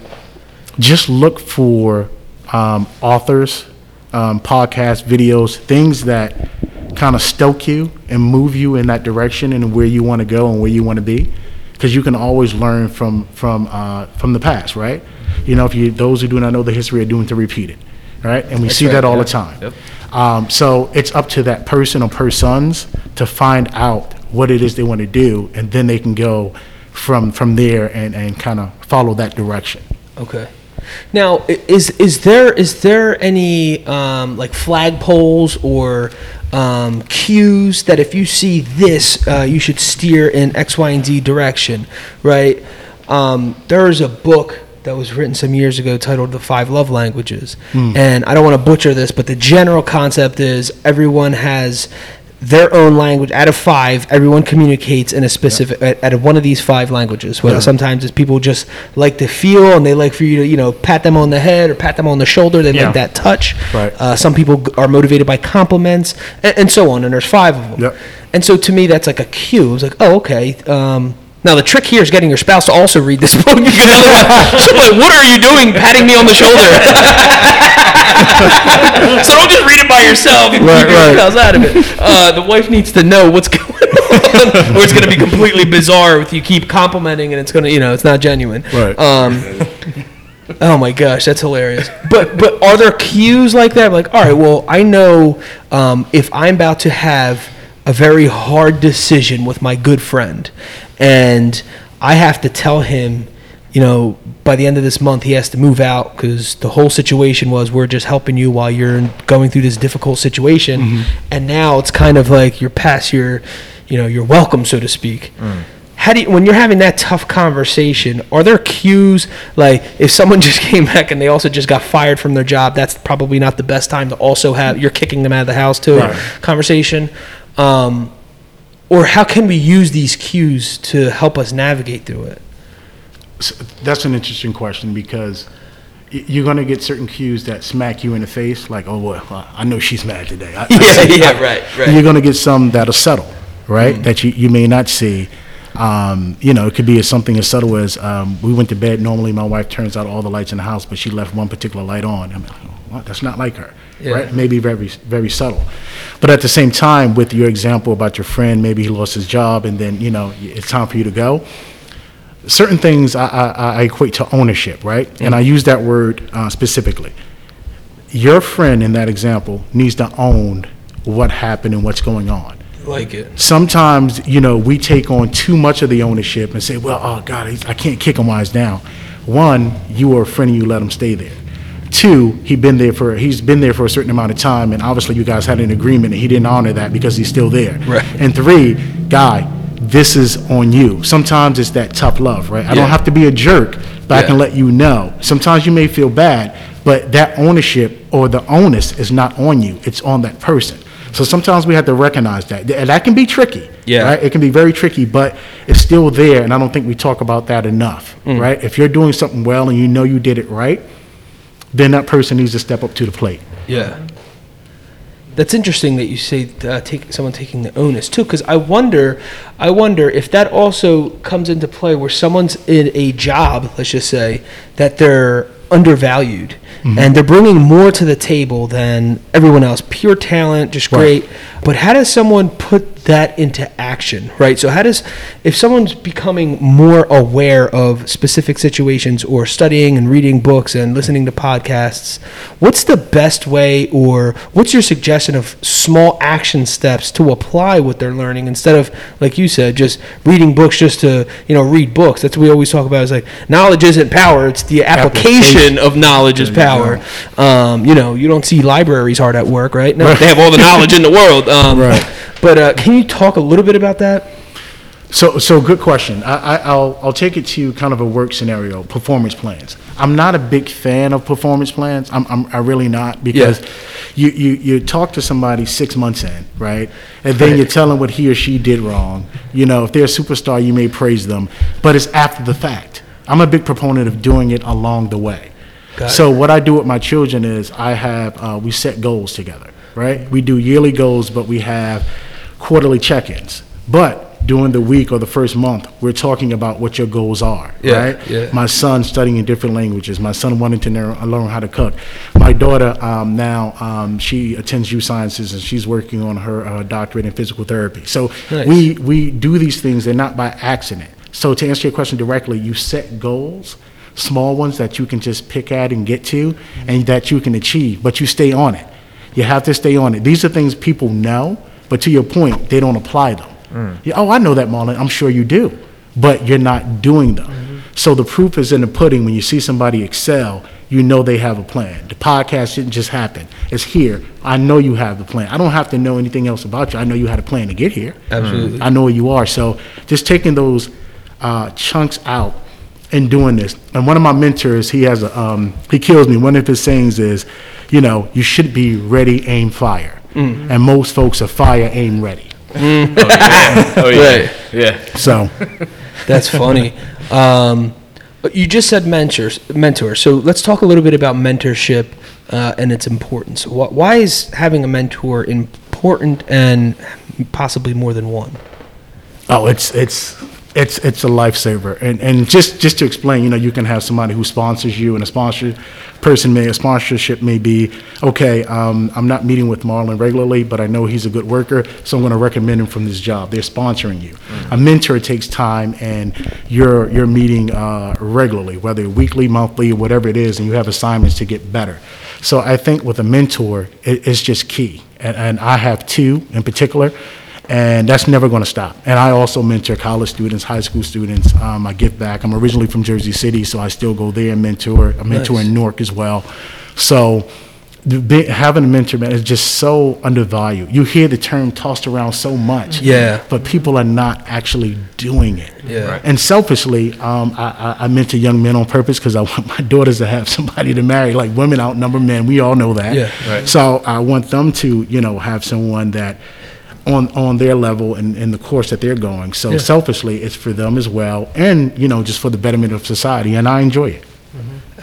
just look for um, authors, um, podcasts, videos, things that kind of stoke you and move you in that direction and where you want to go and where you want to be. Because you can always learn from from uh, from the past, right? You know, if you those who do not know the history are doomed to repeat it, right? And we see right, that all yeah. the time. Yep. Um, so it's up to that person or persons to find out what it is they want to do, and then they can go from from there and, and kind of follow that direction. Okay. Now, is is there is there any um, like flagpoles or um, cues that if you see this, uh, you should steer in X, Y, and Z direction, right? Um, there is a book that was written some years ago titled "The Five Love Languages," and I don't want to butcher this, but the general concept is everyone has their own language out of five everyone communicates in a specific at, at one of these five languages whether Yeah. sometimes it's people just like to feel and they like for you to you know pat them on the head or pat them on the shoulder they Yeah. like that touch Right. uh, some people are motivated by compliments and, and so on and there's five of them Yep. and so to me that's like a cue it's like oh okay um, now the trick here is getting your spouse to also read this book because otherwise she'll be like what are you doing patting me on the shoulder so don't just read it by yourself Right, your right. spouse out of it uh, the wife needs to know what's going on or it's going to be completely bizarre if you keep complimenting and it's going to you know it's not genuine Right. um, Oh my gosh, that's hilarious. But but are there cues like that? Like, all right, well, I know um, if I'm about to have a very hard decision with my good friend, and I have to tell him, you know, by the end of this month he has to move out because the whole situation was we're just helping you while you're going through this difficult situation, and now it's kind of like you're past your, you know, you're welcome, so to speak. How do you, when you're having that tough conversation, are there cues like if someone just came back and they also just got fired from their job, that's probably not the best time to also have you're kicking them out of the house too Right. conversation, um, or how can we use these cues to help us navigate through it? So that's an interesting question because you're going to get certain cues that smack you in the face, like, oh, well, I know she's mad today. I, I see- yeah, right, You're going to get some that are subtle, right? That you, you may not see. Um, you know, it could be as something as subtle as um, we went to bed. Normally, my wife turns out all the lights in the house, but she left one particular light on. I'm like, what? That's not like her, Yeah. right? Maybe very, very subtle. But at the same time, with your example about your friend, maybe he lost his job, and then you know it's time for you to go certain things I, I, I equate to ownership, right? And I use that word uh, specifically. Your friend in that example needs to own what happened and what's going on. Like it. Sometimes, you know, we take on too much of the ownership and say, well, oh, God, I can't kick him while he's down. One, you were a friend and you let him stay there. Two, he been there for he's been there for a certain amount of time, and obviously you guys had an agreement, and he didn't honor that because he's still there. Right. And three, guy, this is on you. Sometimes it's that tough love, right? I Yeah. don't have to be a jerk, but I Yeah. can let you know. Sometimes you may feel bad, but that ownership or the onus is not on you; it's on that person. So sometimes we have to recognize that, and that can be tricky. Yeah. Right? It can be very tricky, but it's still there, and I don't think we talk about that enough. Mm. Right? If you're doing something well and you know you did it right, then that person needs to step up to the plate. Yeah. That's interesting that you say uh, take someone taking the onus too, because I wonder, I wonder if that also comes into play where someone's in a job, let's just say, that they're undervalued and they're bringing more to the table than everyone else. Pure talent, just Right. great. But how does someone put that into action, right? So how does if someone's becoming more aware of specific situations or studying and reading books and listening to podcasts, what's the best way or what's your suggestion of small action steps to apply what they're learning instead of like you said just reading books just to, you know, read books. That's what we always talk about is like knowledge isn't power, it's the application of knowledge is power. Um, you know, you don't see libraries hard at work, right? No, they have all the knowledge in the world. Um, Right. But uh, can you talk a little bit about that? So, so good question. I, I, I'll, I'll take it to kind of a work scenario, performance plans. I'm not a big fan of performance plans. I'm, I'm I really not because, you, you, you talk to somebody six months in, right? And then you tell them what he or she did wrong. You know, if they're a superstar, you may praise them, but it's after the fact. I'm a big proponent of doing it along the way. Got it. So what I do with my children is I have, uh, we set goals together, right? We do yearly goals, but we have quarterly check-ins. But during the week or the first month, we're talking about what your goals are, Yeah, right? yeah. My son studying different languages. My son wanting to learn, learn how to cook. My daughter um, now um, she attends U Sciences and she's working on her uh, doctorate in physical therapy. So Nice. we we do these things. They're not by accident. So to answer your question directly, you set goals, small ones that you can just pick at and get to, and that you can achieve. But you stay on it. You have to stay on it. These are things people know, but to your point, they don't apply them. Yeah, oh, I know that, Marlon. I'm sure you do, but you're not doing them. So the proof is in the pudding. When you see somebody excel, you know they have a plan. The podcast didn't just happen. It's here. I know you have the plan. I don't have to know anything else about you. I know you had a plan to get here. Absolutely. I know where you are. So just taking those uh, chunks out and doing this. And one of my mentors, he has a, um, he kills me. One of his sayings is, you know, you should be ready, aim, fire. And most folks are fire, aim, ready. Oh yeah, Right. yeah. So That's funny. Um, you just said mentors, mentor. So let's talk a little bit about mentorship uh, and its importance. Wh- Why is having a mentor important and possibly more than one? Oh, it's it's it's it's a lifesaver, and and just just to explain, you know, you can have somebody who sponsors you, and a sponsor person may a sponsorship may be okay. Um, I'm not meeting with Marlon regularly, but I know he's a good worker, so I'm going to recommend him from this job. They're sponsoring you. A mentor takes time, and you're you're meeting uh, regularly, whether weekly, monthly, whatever it is, and you have assignments to get better. So I think with a mentor, it, it's just key, and, and I have two in particular and that's never going to stop. And I also mentor college students, high school students. Um, I give back. I'm originally from Jersey City, so I still go there and mentor. I mentor Nice. in Newark as well. So be, having a mentor man, is just so undervalued. You hear the term tossed around so much, Yeah. but people are not actually doing it. Yeah. Right. And selfishly, um, I, I, I mentor young men on purpose because I want my daughters to have somebody to marry. Like women outnumber men, we all know that. Yeah. Right. So I want them to, you know, have someone that on on their level and in the course that they're going. So Yeah. selfishly, it's for them as well, and you know, just for the betterment of society. And I enjoy it.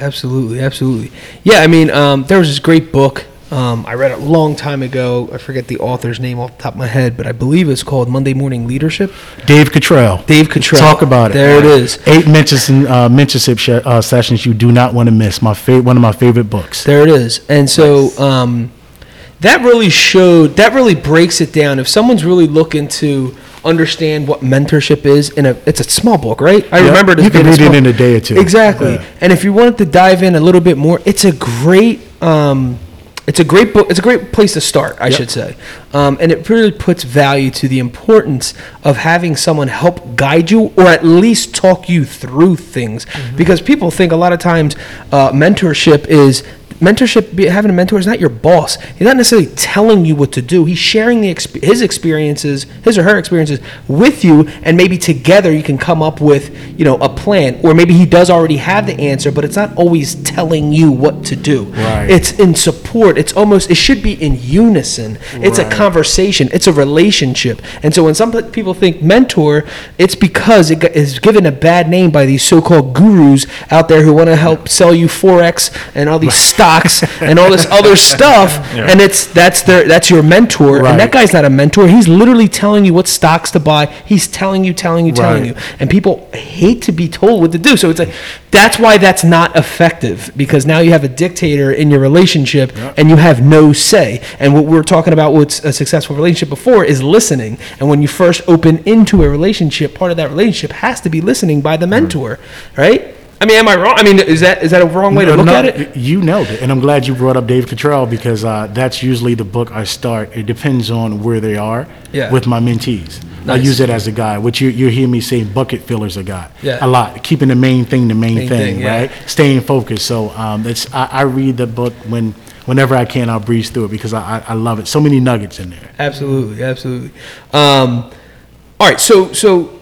Absolutely, absolutely. Yeah, I mean, um, there was this great book um, I read a long time ago. I forget the author's name off the top of my head, but I believe it's called Monday Morning Leadership. Dave Cottrell. Dave Cottrell. Talk about it. There it is. Eight mentorship, uh, mentorship sh- uh, sessions you do not want to miss. My favorite, one of my favorite books. There it is. And so um, that really showed, that really breaks it down. If someone's really looking to understand what mentorship is, in a, it's a small book, right? I remember it You can read it in a day or two. Exactly. Yeah. And if you wanted to dive in a little bit more, it's a great. Um, it's a great book. It's a great place to start, I Yep. should say, um, and it really puts value to the importance of having someone help guide you, or at least talk you through things. Mm-hmm. Because people think a lot of times uh, mentorship is mentorship. be- Having a mentor is not your boss. He's not necessarily telling you what to do. He's sharing the exp- his experiences, his or her experiences with you, and maybe together you can come up with you know a plan. Or maybe he does already have the answer, but it's not always telling you what to do. Right. It's in support. It's almost it should be in unison. It's a conversation. It's a relationship. And so when some people think mentor, it's because it is given a bad name by these so-called gurus out there who want to help sell you forex and all these stocks and all this other stuff. And it's that's their that's your mentor. And that guy's not a mentor. He's literally telling you what stocks to buy. He's telling you, telling you, telling Right. you. And people hate to be told what to do. So it's like that's why that's not effective because now you have a dictator in your relationship and you have no say. And what we we're talking about with a successful relationship before is listening. And when you first open into a relationship, part of that relationship has to be listening by the mm-hmm. mentor, right? I mean, am I wrong? I mean, is that is that a wrong way to look no, at it? You nailed it, and I'm glad you brought up Dave Cottrell because uh, that's usually the book I start. It depends on where they are Yeah. with my mentees. I use it as a guide, which you you hear me say bucket fillers a guide Yeah. a lot, keeping the main thing the main, Main thing, thing, yeah. right? Staying focused. So um, it's I, I read the book when whenever I can. I'll breeze through it because I, I, I love it. So many nuggets in there. Absolutely, absolutely. Um, all right, so so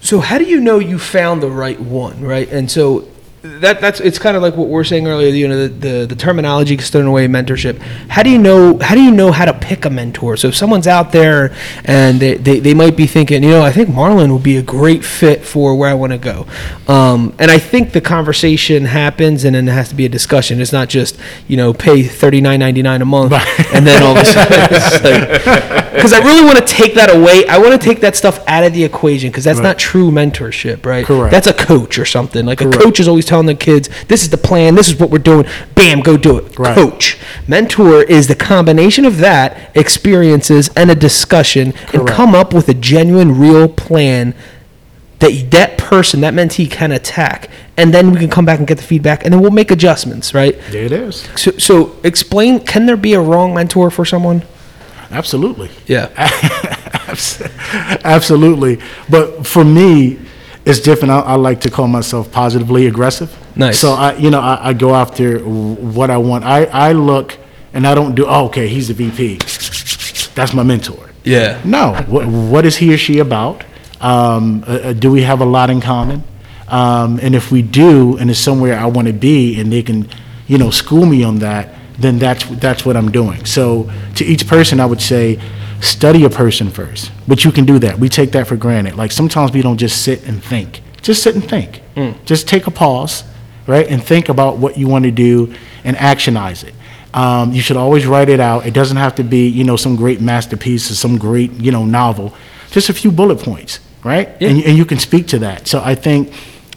so how do you know you found the right one, right? And so that that's it's kind of like what we're saying earlier. You know, the, the, the terminology gets thrown away. Mentorship. How do you know? How do you know how to pick a mentor? So if someone's out there and they, they, they might be thinking, you know, I think Marlon would be a great fit for where I want to go. Um, and I think the conversation happens, and then it has to be a discussion. It's not just you know pay thirty nine ninety nine a month, and then all of a sudden, because I really want to take that away. I want to take that stuff out of the equation because that's Right. not true mentorship, right? Correct. That's a coach or something. Like a coach is always telling the kids, "This is the plan. This is what we're doing. Bam, go do it." Right. Coach, mentor is the combination of that experiences and a discussion, and come up with a genuine, real plan that that person, that mentee, can attack, and then we can come back and get the feedback, and then we'll make adjustments, right? There it is. So, so explain. Can there be a wrong mentor for someone? Absolutely. Yeah. Absolutely. But for me, it's different. I, I like to call myself positively aggressive. Nice. So I, you know, I, I go after what I want. I, I look and I don't do. Oh, okay, he's the VP. That's my mentor. Yeah. No. What, what is he or she about? Um, uh, uh, do we have a lot in common? Um, and if we do, and it's somewhere I want to be, and they can, you know, school me on that, then that's that's what I'm doing. So to each person, I would say, study a person first. But you can do that. We take that for granted. Like sometimes we don't just sit and think. Just sit and think. Just take a pause, right, and think about what you want to do and actionize it. Um, you should always write it out. It doesn't have to be, you know, some great masterpiece or some great, you know, novel. Just a few bullet points, right? Yeah. And, and you can speak to that. So I think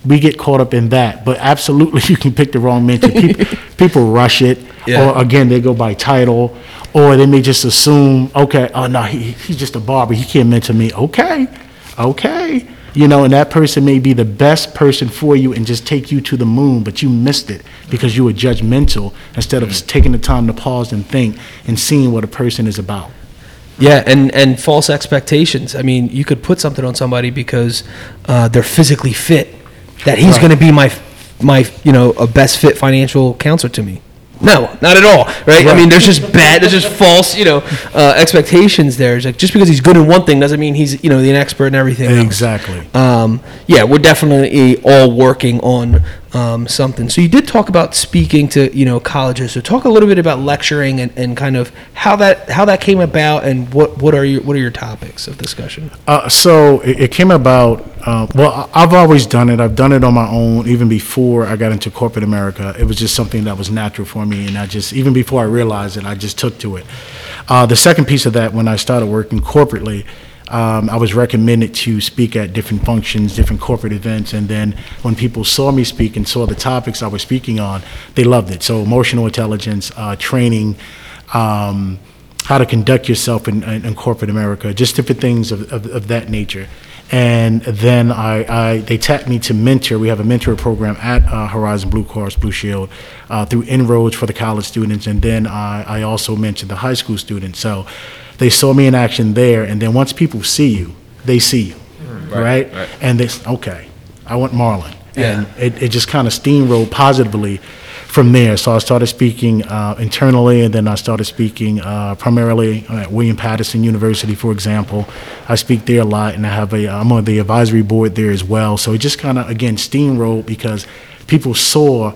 we get caught up in that. But absolutely, you can pick the wrong mentor. People, people rush it, Yeah. or again, they go by title, or they may just assume, okay, oh no, he, he's just a barber. He can't mentor me. Okay, okay. You know, and that person may be the best person for you and just take you to the moon, but you missed it because you were judgmental instead of taking the time to pause and think and seeing what a person is about. Yeah, and, and false expectations. I mean, you could put something on somebody because uh, they're physically fit, that he's Right. going to be my my you know a best fit financial counselor to me. No, not at all, right? I mean, there's just bad, there's just false, you know, uh, expectations there. It's like just because he's good in one thing doesn't mean he's you know the expert in everything. Exactly. Um, yeah, we're definitely all working on um, something. So you did talk about speaking to you know colleges. So talk a little bit about lecturing and, and kind of how that how that came about and what what are your what are your topics of discussion? Uh, so it, it came about. Uh, well, I've always done it. I've done it on my own, even before I got into corporate America. It was just something that was natural for me, and I just even before I realized it, I just took to it. Uh, the second piece of that, when I started working corporately, um, I was recommended to speak at different functions, different corporate events, and then when people saw me speak and saw the topics I was speaking on, they loved it. So emotional intelligence, uh, training. Um, how to conduct yourself in, in, in corporate America, just different things of, of, of that nature. And then I, I, they tapped me to mentor. We have a mentor program at uh, Horizon Blue Cross Blue Shield uh, through INROADS for the college students, and then I, I also mentored the high school students. So they saw me in action there, and then once people see you, they see you, right? right. And they okay, I want Marlon, Yeah. and it, it just kind of steamrolled positively from there. So I started speaking uh, internally, and then I started speaking uh, primarily at William Paterson University, for example. I speak there a lot, and I have a I'm on the advisory board there as well. So it just kind of again steamrolled because people saw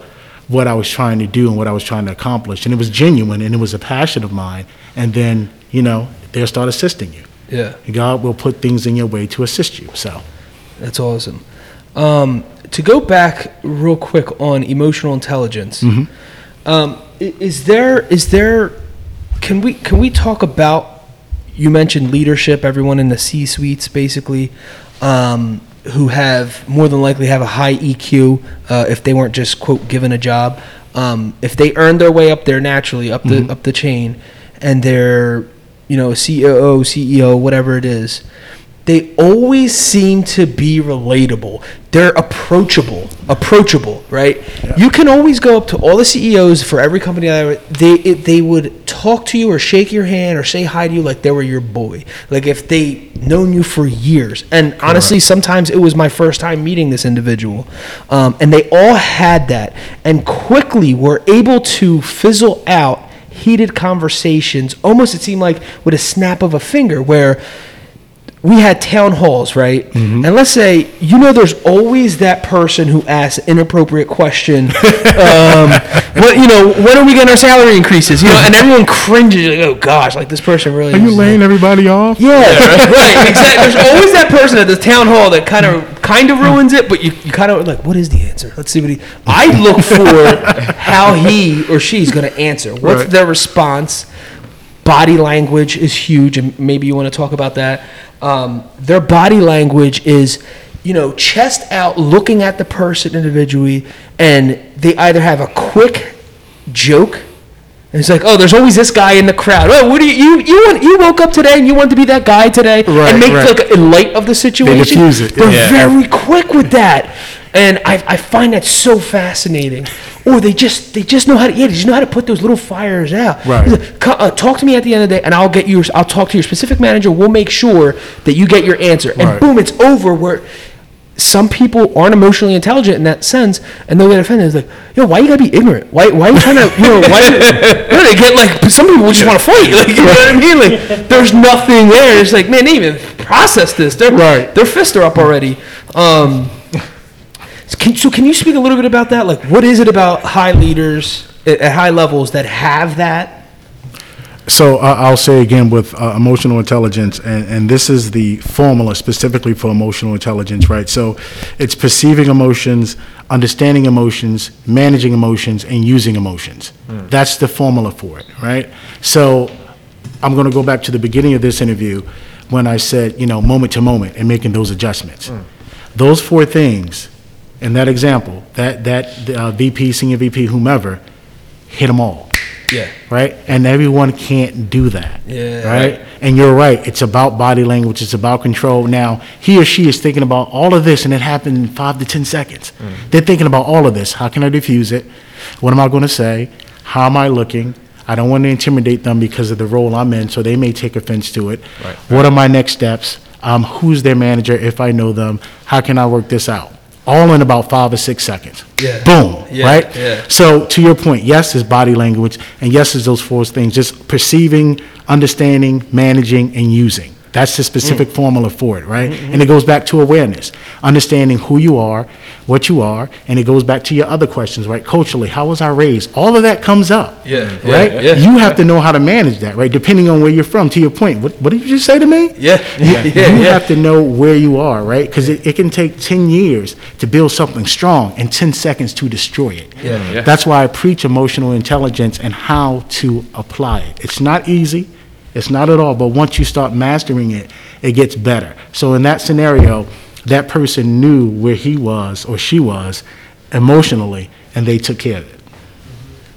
what I was trying to do and what I was trying to accomplish, and it was genuine and it was a passion of mine. And then you know they'll start assisting you. Yeah, God will put things in your way to assist you. So. that's awesome. Um, to go back real quick on emotional intelligence, um, is there is there can we can we talk about you mentioned leadership everyone in the c suites basically um, who have more than likely have a high eq uh, if they weren't just quote given a job. Um, if they earned their way up there naturally up the up the chain and they're you know coo ceo whatever it is they always seem to be relatable. They're approachable, approachable, right? You can always go up to all the CEOs for every company. that They it, they would talk to you or shake your hand or say hi to you like they were your boy, like if they known you for years. And honestly, sometimes it was my first time meeting this individual, um, and they all had that, and quickly were able to fizzle out heated conversations. Almost it seemed like with a snap of a finger, where we had town halls, right? Mm-hmm. And let's say you know there's always that person who asks an inappropriate question. um, what you know, when are we getting our salary increases? You know, and everyone cringes. Like, oh gosh, like this person really. Are you is- laying everybody off? Yeah, right. Exactly. There's always that person at the town hall that kind of kind of ruins it, but you, you kind of like, what is the answer? Let's see what he. I look for how he or she's going to answer. What's Right. their response? Body language is huge, and maybe you want to talk about that. Um, their body language is, you know, chest out, looking at the person individually, and they either have a quick joke. And it's like, oh, there's always this guy in the crowd. Oh, what do you you you, want, you woke up today and you want to be that guy today, Right, and make right. like in light of the situation. diffuse it, They're yeah. very quick with that, and I, I find that so fascinating. Or they just they just know how to yeah, they just know how to put those little fires out. Right. Like, uh, talk to me at the end of the day, and I'll get you. I'll talk to your specific manager. We'll make sure that you get your answer, and Right. boom, it's over. Where some people aren't emotionally intelligent in that sense, and they'll get offended. It's like, yo, why you gotta be ignorant? Why, why are you trying to, you know, why? You, know, they get like, some people just want to fight. Like, you know what I mean? Like, there's nothing there. It's like, man, they even process this. They're, Right. Their fists are up already. Um, so can, so can you speak a little bit about that? Like, what is it about high leaders at, at high levels that have that? So uh, I'll say again with uh, emotional intelligence, and, and this is the formula specifically for emotional intelligence, right? So it's perceiving emotions, understanding emotions, managing emotions, and using emotions. That's the formula for it, right? So I'm going to go back to the beginning of this interview when I said, you know, moment to moment and making those adjustments. Those four things in that example, that, that uh, VP, senior VP, whomever, hit them all Yeah. right? And everyone can't do that. Yeah. Right? And you're right. It's about body language. It's about control. Now, he or she is thinking about all of this, and it happened in five to 10 seconds. They're thinking about all of this. How can I diffuse it? What am I going to say? How am I looking? I don't want to intimidate them because of the role I'm in, so they may take offense to it. Right. What are my next steps? Um, who's their manager if I know them? How can I work this out? All in about five or six seconds. Yeah. Boom. Yeah, right? yeah. So to your point, yes, is body language, and yes, is those four things, just perceiving, understanding, managing, and using. That's the specific mm. formula for it, right? Mm-hmm. And it goes back to awareness, understanding who you are, what you are, and it goes back to your other questions, right? Culturally, how was I raised? All of that comes up. Yeah, yeah, Right? yeah. You have to know how to manage that, right? Depending on where you're from. To your point, what, what did you just say to me? Yeah. Yeah. you Yeah. yeah. have to know where you are, right? Because it, it can take 10 years to build something strong and 10 seconds to destroy it. Yeah. Yeah. That's why I preach emotional intelligence and how to apply it. It's not easy, it's not at all, but once you start mastering it, it gets better. So in that scenario, that person knew where he was or she was emotionally, and they took care of it.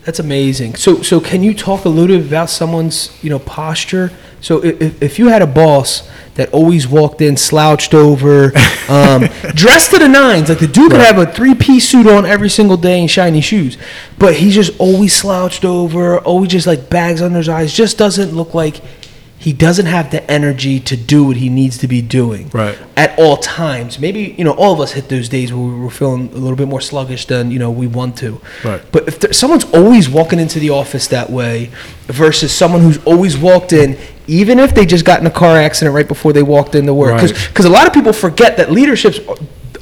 That's amazing. So, so can you talk a little bit about someone's, you know, posture? So, if, if you had a boss that always walked in slouched over, um, dressed to the nines, like the dude could Right. have a three-piece suit on every single day and shiny shoes, but he's just always slouched over, always just like bags under his eyes, just doesn't look like he doesn't have the energy to do what he needs to be doing Right. at all times. Maybe you know all of us hit those days where we were feeling a little bit more sluggish than you know we want to. Right. But if there, someone's always walking into the office that way versus someone who's always walked in, even if they just got in a car accident right before they walked into work, Right. because a lot of people forget that leaderships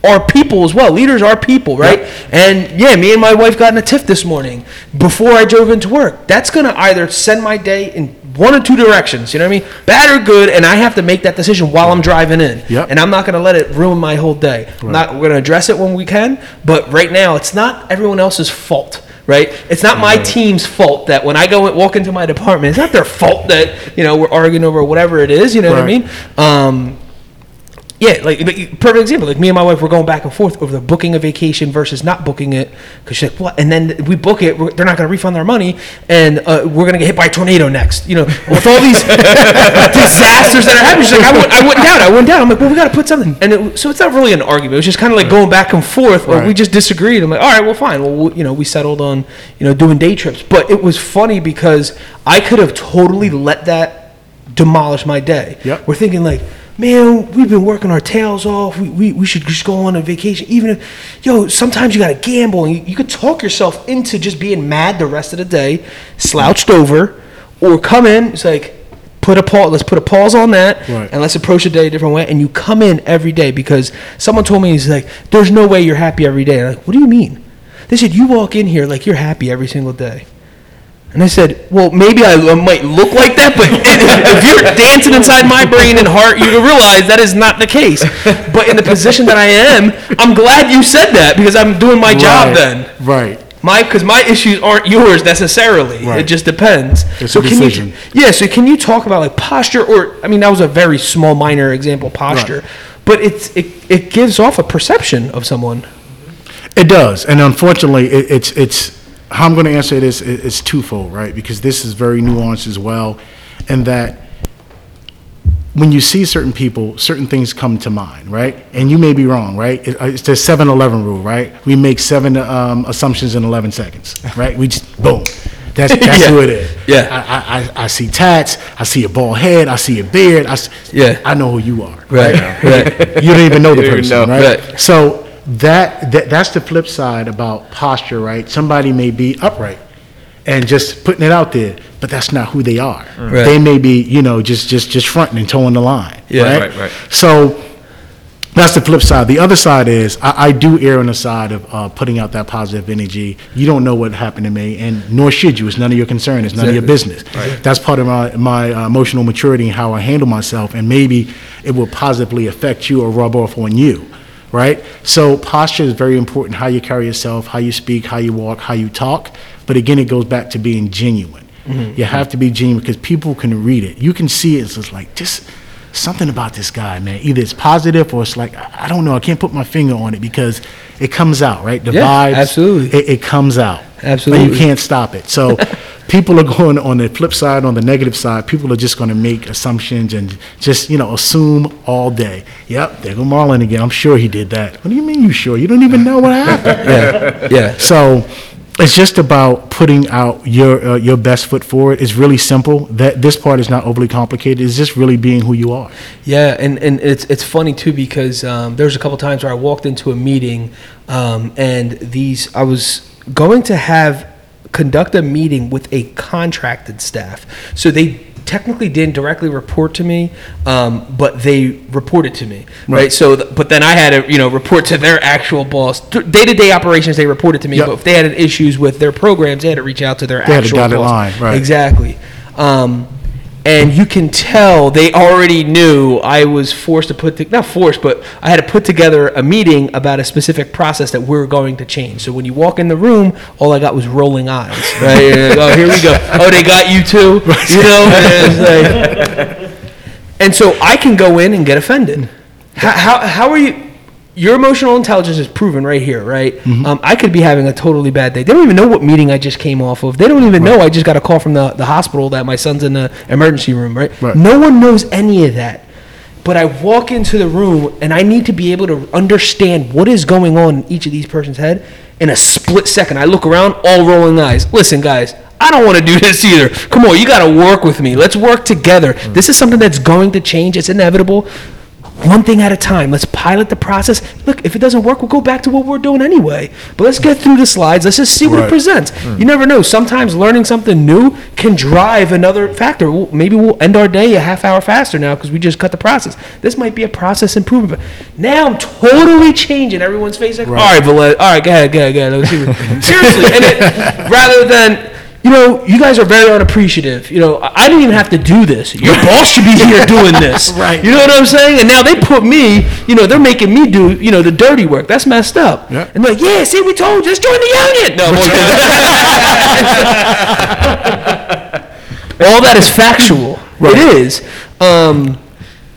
are people as well. Leaders are people, right? And yeah, me and my wife got in a tiff this morning before I drove into work. That's gonna either send my day in one or two directions. You know what I mean? Bad or good, and I have to make that decision while I'm driving in. Yep. And I'm not gonna let it ruin my whole day. Not we're gonna address it when we can, but right now it's not everyone else's fault. Right, it's not my team's fault that when I go and walk into my department, it's not their fault that you know we're arguing over whatever it is. You know what I mean? Um, yeah, like, like perfect example. Like me and my wife were going back and forth over the booking a vacation versus not booking it because she's like, "What?" And then we book it, we're- they're not going to refund our money, and uh, we're going to get hit by a tornado next. You know, with all these disasters that are happening. She's like, "I went, I went down, I went down." I'm like, "Well, we got to put something." And it, so it's not really an argument. It was just kind of like going back and forth, or we just disagreed. I'm like, "All right, well, fine. Well, we, you know, we settled on you know doing day trips." But it was funny because I could have totally let that demolish my day. Yep. We're thinking like, man, we've been working our tails off. We, we, we should just go on a vacation. Even if, yo, sometimes you got to gamble and you, you could talk yourself into just being mad the rest of the day, slouched over, or come in, it's like, put a pause. Let's put a pause on that, Right. and let's approach the day a different way. And you come in every day because someone told me he's like, "There's no way you're happy every day." I'm like, what do you mean? They said you walk in here like you're happy every single day. And I said, well, maybe I, might look like that, but if you're dancing inside my brain and heart, you realize that is not the case. But in the position that I am, I'm glad you said that because I'm doing my job then. Right. My, because my issues aren't yours necessarily. It just depends. It's so a can decision. you, yeah. So can you talk about like posture, or I mean, that was a very small, minor example, posture, but it's it, it gives off a perception of someone. It does, and unfortunately, it, it's it's how I'm going to answer this is twofold, right? Because this is very nuanced as well, and that when you see certain people, certain things come to mind, right? And you may be wrong, right? It- uh, It's the 7-Eleven rule, right? We make seven um, assumptions in 11 seconds, right? We just boom. That's, that's Yeah. who it is. Yeah. I, I, I- I see tats. I see a bald head. I see a beard. I s- Yeah. I know who you are. Right. right. you don't even know the You don't person, know. right? Right. So that, that that's the flip side about posture, right? Somebody may be upright and just putting it out there, but that's not who they are. Right. They may be, you know, just just just fronting and towing the line. Yeah. right? Right, right. So that's the flip side. The other side is I, I do err on the side of uh, putting out that positive energy. You don't know what happened to me, and nor should you. It's none of your concern. It's none of your business. That's part of my my uh, emotional maturity and how I handle myself, and maybe it will positively affect you or rub off on you. Right. So posture is very important. How you carry yourself, how you speak, how you walk, how you talk. But again, it goes back to being genuine. Mm-hmm. You have to be genuine because people can read it. You can see it. It's just like just something about this guy, man. Either it's positive or it's like I don't know. I can't put my finger on it because it comes out, right? The Yeah, vibes, absolutely. It, it comes out. Absolutely. But you can't stop it. So people are going on the flip side, on the negative side. People are just going to make assumptions and just you know assume all day. Yep, there go Marlon again. I'm sure he did that. What do you mean you sure? You don't even know what happened. Yeah. Yeah. So it's just about putting out your uh, your best foot forward. It's really simple. That this part is not overly complicated. It's just really being who you are. Yeah, and, and it's it's funny too because um, there was a couple times where I walked into a meeting, um, and these I was going to have conduct a meeting with a contracted staff, so they technically didn't directly report to me, um, but they reported to me, right? Right. So, th- but then I had to you know report to their actual boss. Day to day operations, they reported to me, Yep. but if they had issues with their programs, they had to reach out to their They had a dotted boss. line, right. Exactly. Um, and you can tell they already knew I was forced to put, to, not forced, but I had to put together a meeting about a specific process that we're going to change. So when you walk in the room, all I got was rolling eyes. Right? Like, oh, here we go. Oh, they got you too. You know. And, like- and so I can go in and get offended. How, how, how are you? Your emotional intelligence is proven right here, right? Mm-hmm. Um, I could be having a totally bad day. They don't even know what meeting I just came off of. They don't even know I just got a call from the, the hospital that my son's in the emergency room, right? Right. No one knows any of that. But I walk into the room and I need to be able to understand what is going on in each of these person's head in a split second. I look around, all rolling eyes. Listen, guys, I don't want to do this either. Come on, you got to work with me. Let's work together. This is something that's going to change. It's inevitable. One thing at a time. Let's pilot the process. Look, if it doesn't work, we'll go back to what we're doing anyway. But let's get through the slides. Let's just see what it Right. presents. Hmm. You never know. Sometimes learning something new can drive another factor. Well, maybe we'll end our day a half hour faster now because we just cut the process. This might be a process improvement. Now I'm totally changing everyone's face. Like, Right. all right, Valet, all right, go ahead, go ahead, go ahead. Let's see what-" Seriously, and it, rather than. You know, you guys are very unappreciative. You know, I didn't even have to do this. Your boss should be here doing this. Right. You know what I'm saying? And now they put me, you know, they're making me do, you know, the dirty work. That's messed up. Yeah. And they're like, yeah, see, we told you, just join the union. No, all that is factual. It is. Um,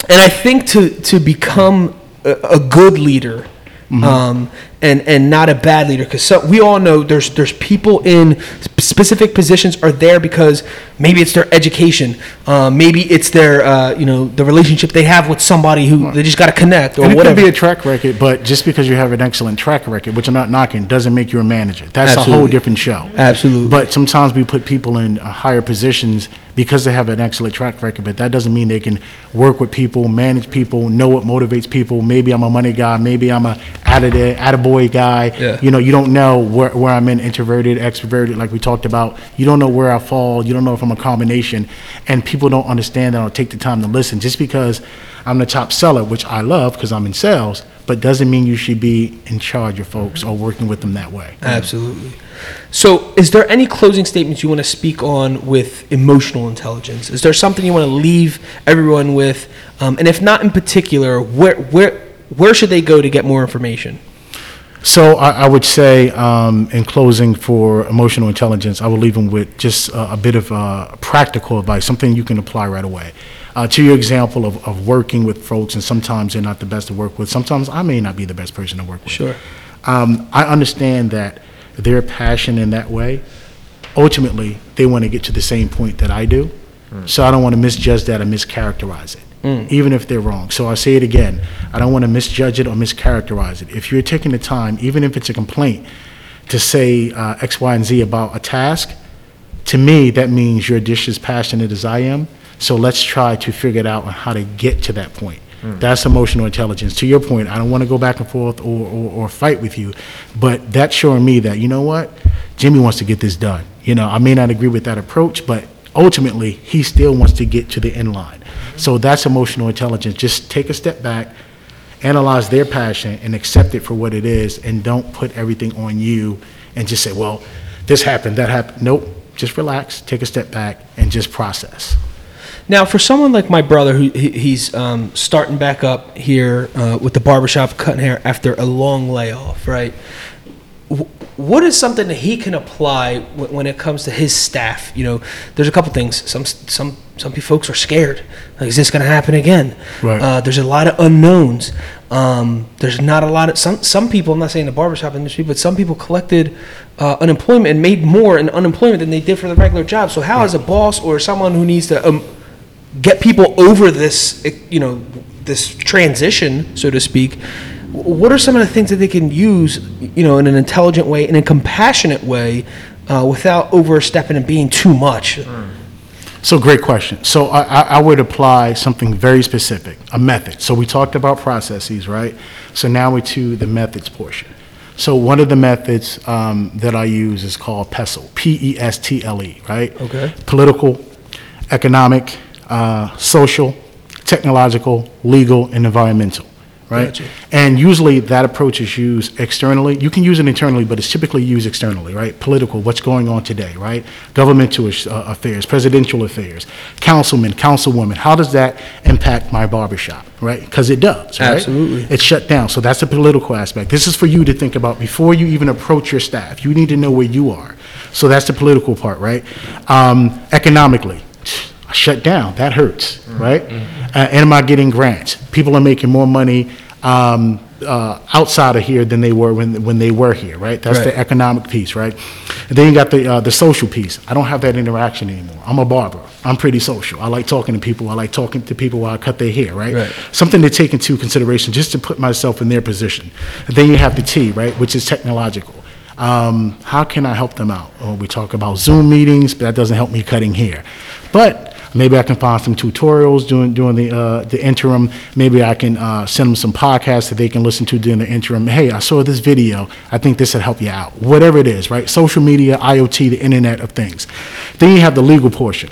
and I think to to become a, a good leader, um, and and not a bad leader, because so, we all know there's there's people in specific positions are there because maybe it's their education, um, maybe it's their uh, you know the relationship they have with somebody who they just got to connect or And it whatever. could be a track record, but just because you have an excellent track record, which I'm not knocking, doesn't make you a manager. That's a whole different show. Absolutely. But sometimes we put people in uh, higher positions because they have an excellent track record, but that doesn't mean they can work with people, manage people, know what motivates people. Maybe I'm a money guy, maybe I'm a atta- boy guy. Yeah. You know, you don't know where, where I'm in introverted, extroverted, like we talked about. You don't know where I fall. You don't know if I'm a combination. And people don't understand that or take the time to listen. Just because I'm the top seller, which I love because I'm in sales, but doesn't mean you should be in charge of folks or working with them that way. Absolutely. So, is there any closing statements you want to speak on with emotional intelligence? Is there something you want to leave everyone with? Um, and if not in particular, where where where should they go to get more information? So I, I would say, um, in closing, for emotional intelligence, I will leave them with just a, a bit of uh, practical advice, something you can apply right away. Uh, to your example of, of working with folks, and sometimes they're not the best to work with. Sometimes I may not be the best person to work with. Sure. Um, I understand that their passion in that way, ultimately, they want to get to the same point that I do. So I don't want to misjudge that or mischaracterize it, even if they're wrong. So I say it again, I don't want to misjudge it or mischaracterize it. If you're taking the time, even if it's a complaint, to say uh, X, Y, and Z about a task, to me, that means you're just as passionate as I am. So let's try to figure it out on how to get to that point. Hmm. That's emotional intelligence. To your point, I don't want to go back and forth or, or, or fight with you, but that's showing me that, you know what? Jimmy wants to get this done. You know, I may not agree with that approach, but ultimately, he still wants to get to the end line. So that's emotional intelligence. Just take a step back, analyze their passion, and accept it for what it is, and don't put everything on you and just say, well, this happened, that happened. Nope. Just relax, take a step back, and just process. Now, for someone like my brother, who he- he's um, starting back up here uh, with the barbershop cutting hair after a long layoff, right? What is something that he can apply wh- when it comes to his staff? You know, there's a couple things. Some some some folks are scared. Like, is this going to happen again? Right. Uh, there's a lot of unknowns. Um, there's not a lot of some some people. I'm not saying the barbershop industry, but some people collected uh, unemployment and made more in unemployment than they did for the regular job. So how, as a boss or someone who needs to um, get people over this, you know, this transition, so to speak. What are some of the things that they can use, you know, in an intelligent way, in a compassionate way, uh, without overstepping and being too much? So great question. So I, I would apply something very specific, a method. So we talked about processes, right? So now we're to the methods portion. So one of the methods um, that I use is called PESTLE, P-E-S-T-L-E, E, right? Okay. Political, economic, uh, social, technological, legal, and environmental, right? Gotcha. And usually that approach is used externally. You can use it internally, but it's typically used externally, right? Political, what's going on today, right? Governmental uh, affairs, presidential affairs, councilmen, councilwomen. How does that impact my barbershop, right? Because it does, right? Absolutely. It's shut down. So that's the political aspect. This is for you to think about before you even approach your staff. You need to know where you are. So that's the political part, right? Um, economically, shut down. That hurts, right? Uh, and am I getting grants? People are making more money um, uh, outside of here than they were when when they were here, right? That's Right. the economic piece, right? And then you got the uh, the social piece. I don't have that interaction anymore. I'm a barber. I'm pretty social. I like talking to people. I like talking to people while I cut their hair, right? Right. Something to take into consideration just to put myself in their position. And then you have the T, right, which is technological. Um, how can I help them out? Or we talk about Zoom meetings, but that doesn't help me cutting hair. But maybe I can find some tutorials during, during the, uh, the interim. Maybe I can uh, send them some podcasts that they can listen to during the interim. Hey, I saw this video. I think this would help you out. Whatever it is, right? Social media, IoT, the Internet of Things. Then you have the legal portion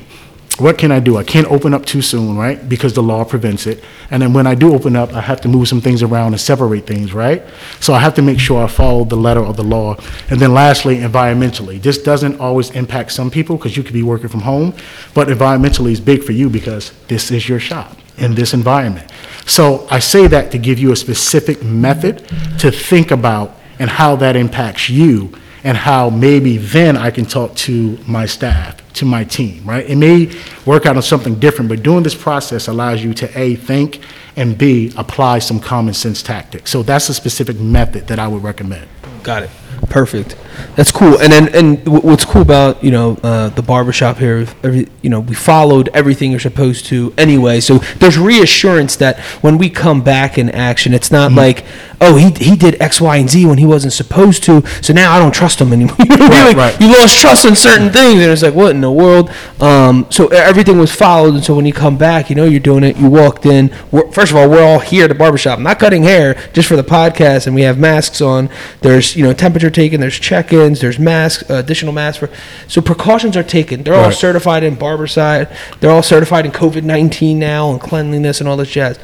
what can I do? I can't open up too soon, right? Because the law prevents it. And then when I do open up, I have to move some things around and separate things, right? So I have to make sure I follow the letter of the law. And then lastly, environmentally. This doesn't always impact some people because you could be working from home, but environmentally is big for you because this is your shop in this environment. So I say that to give you a specific method to think about and how that impacts you and how maybe then I can talk to my staff, to my team, right? It may work out on something different, but doing this process allows you to A, think, and B, apply some common sense tactics. So that's a specific method that I would recommend. Got it. Perfect. That's cool. And then, and wh- what's cool about you know uh, the barbershop here, every, you know, we followed everything you're supposed to anyway. So there's reassurance that when we come back in action, it's not Mm-hmm. like, oh, he he did X, Y, and Z when he wasn't supposed to, so now I don't trust him anymore. You know what I mean? Right, Like, right. You lost trust in certain things, and it's like, what in the world? Um, so everything was followed, and so when you come back, you know you're doing it. You walked in. We're, first of all, we're all here at the barbershop, not cutting hair, just for the podcast, and we have masks on. There's you know temperature taken. There's check-ins. There's masks, uh, additional masks for. So precautions are taken. They're all Right. certified in Barbicide. They're all certified in COVID nineteen now and cleanliness and all this jazz.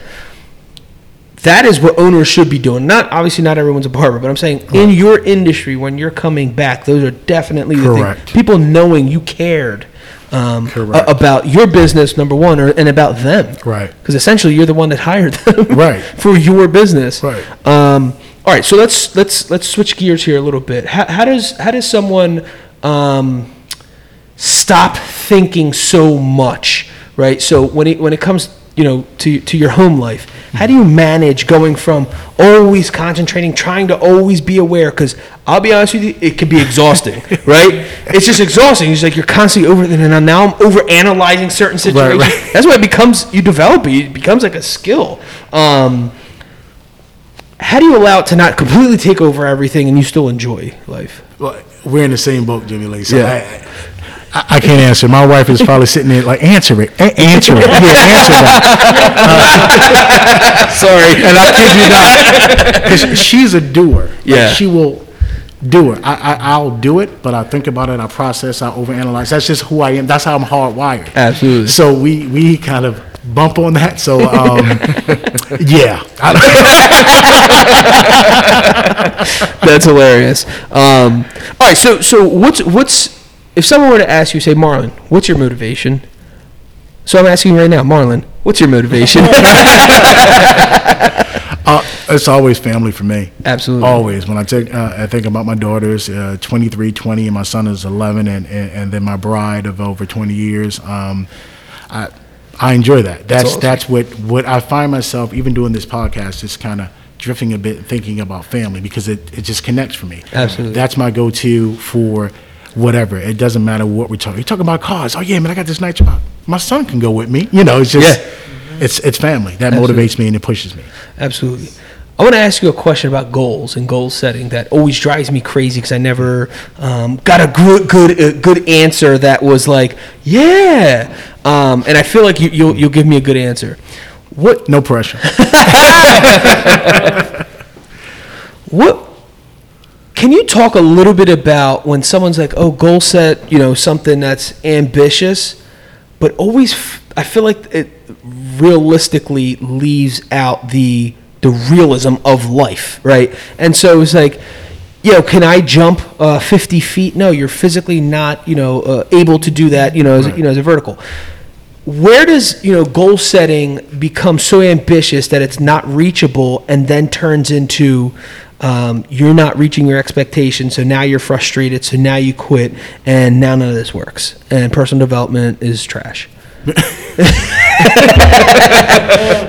That is what owners should be doing. Not obviously not everyone's a barber, but I'm saying in your industry when you're coming back, those are definitely the Correct. People knowing you cared um, Correct. a- about your business, number one, or, and about them. Right. Because essentially you're the one that hired them. Right. For your business. Right. Um, all right. So let's let's let's switch gears here a little bit. How, how does how does someone um, stop thinking so much, right? So when it when it comes, you know, to to your home life, how do you manage going from always concentrating, trying to always be aware? Because I'll be honest with you, it can be exhausting, right? It's just exhausting. It's like you're constantly over, and now I'm over analyzing certain situations. right. That's why it becomes you develop it. It becomes like a skill. Um, how do you allow it to not completely take over everything and you still enjoy life? Well, we're in the same boat, Jimmy Lee. So Yeah. I, I, I can't answer. My wife is probably sitting there like, answer it, A- answer it, yeah, answer that. Sorry. And I kid you not, because she's a doer. Like, Yeah. she will do it. I, I, I'll do it, but I think about it, I process, I overanalyze. That's just who I am. That's how I'm hardwired. Absolutely. So we we kind of bump on that. So um, yeah, That's hilarious. Um, all right, so so what's what's if someone were to ask you, say, Marlon, what's your motivation? So I'm asking you right now, Marlon, what's your motivation? uh, it's always family for me. Absolutely. Always. When I take, uh, I think about my daughters, uh, 23, 20, and my son is 11, and, and, and then my bride of over 20 years. Um, I, I enjoy that. That's awesome. that's what what I find myself even doing this podcast, is kind of drifting a bit, thinking about family because it, it just connects for me. Absolutely. That's my go-to for whatever. It doesn't matter what we're talking. You're talking about cars? Oh yeah, man, I got this nice. uh, My son can go with me. You know, it's just Yeah. it's it's family that Absolutely. motivates me and it pushes me. Absolutely. I want to ask you a question about goals and goal setting that always drives me crazy because I never um, got a good good uh, good answer that was like, yeah. Um, and I feel like you, you'll you'll give me a good answer. What No pressure. What can you talk a little bit about when someone's like, "Oh, goal set," you know, something that's ambitious, but always f- I feel like it realistically leaves out the the realism of life, right? And so it's like, yo, can I jump uh, 50 feet? No, you're physically not, you know, uh, able to do that, you know, as, Right. you know, as a vertical where does you know goal setting become so ambitious that it's not reachable and then turns into um, you're not reaching your expectations so now you're frustrated so now you quit and now none of this works and personal development is trash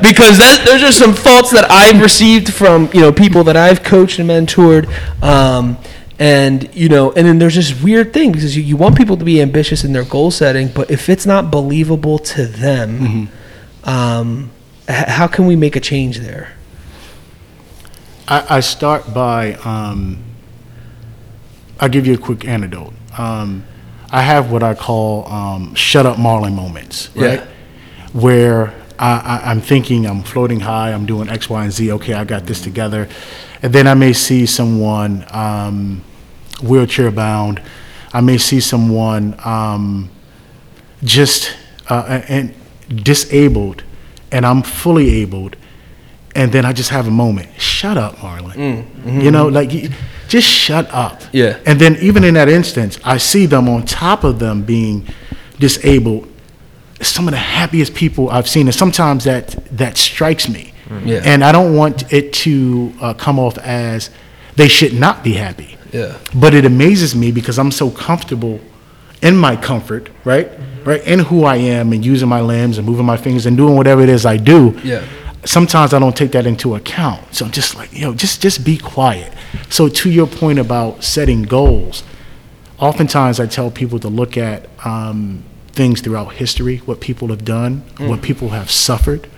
because that, those are some faults that I've received from you know people that I've coached and mentored, um, and you know, and then there's this weird thing because you, you want people to be ambitious in their goal setting, but if it's not believable to them, um, h- how can we make a change there? I, I start by, um, I'll give you a quick anecdote. Um, I have what I call um, shut up Marlon moments, right? Yeah. Where I, I, I'm thinking I'm floating high, I'm doing X, Y, and Z, okay, I got this together. And then I may see someone um, wheelchair bound. I may see someone um, just uh, and disabled, and I'm fully abled, and then I just have a moment. Shut up, Marlon. You know, like just shut up. Yeah. And then even in that instance, I see them on top of them being disabled. Some of the happiest people I've seen, and sometimes that that strikes me. Yeah. And I don't want it to uh, come off as they should not be happy. Yeah. But it amazes me because I'm so comfortable in my comfort, right? Right? In who I am and using my limbs and moving my fingers and doing whatever it is I do. Yeah. Sometimes I don't take that into account. So I'm just like, you know, just just be quiet. So to your point about setting goals, oftentimes I tell people to look at um, things throughout history, what people have done, what people have suffered,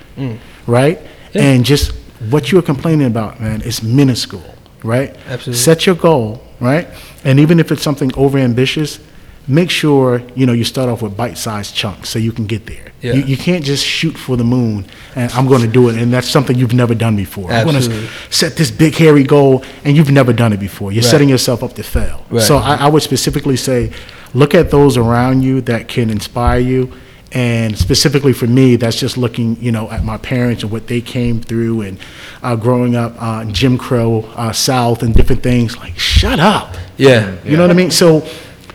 right? And just what you're complaining about, man, is minuscule, right? Absolutely. Set your goal, right? And even if it's something overambitious, make sure you know you start off with bite-sized chunks so you can get there. Yeah. You, you can't just shoot for the moon and I'm going to do it, and that's something you've never done before. I'm going to set this big hairy goal, and you've never done it before. You're Right. setting yourself up to fail. Right. So I, I would specifically say, look at those around you that can inspire you. And specifically for me, that's just looking, you know, at my parents and what they came through, and uh, growing up uh, Jim Crow uh, South and different things. Like, shut up. Yeah. You know what I mean? So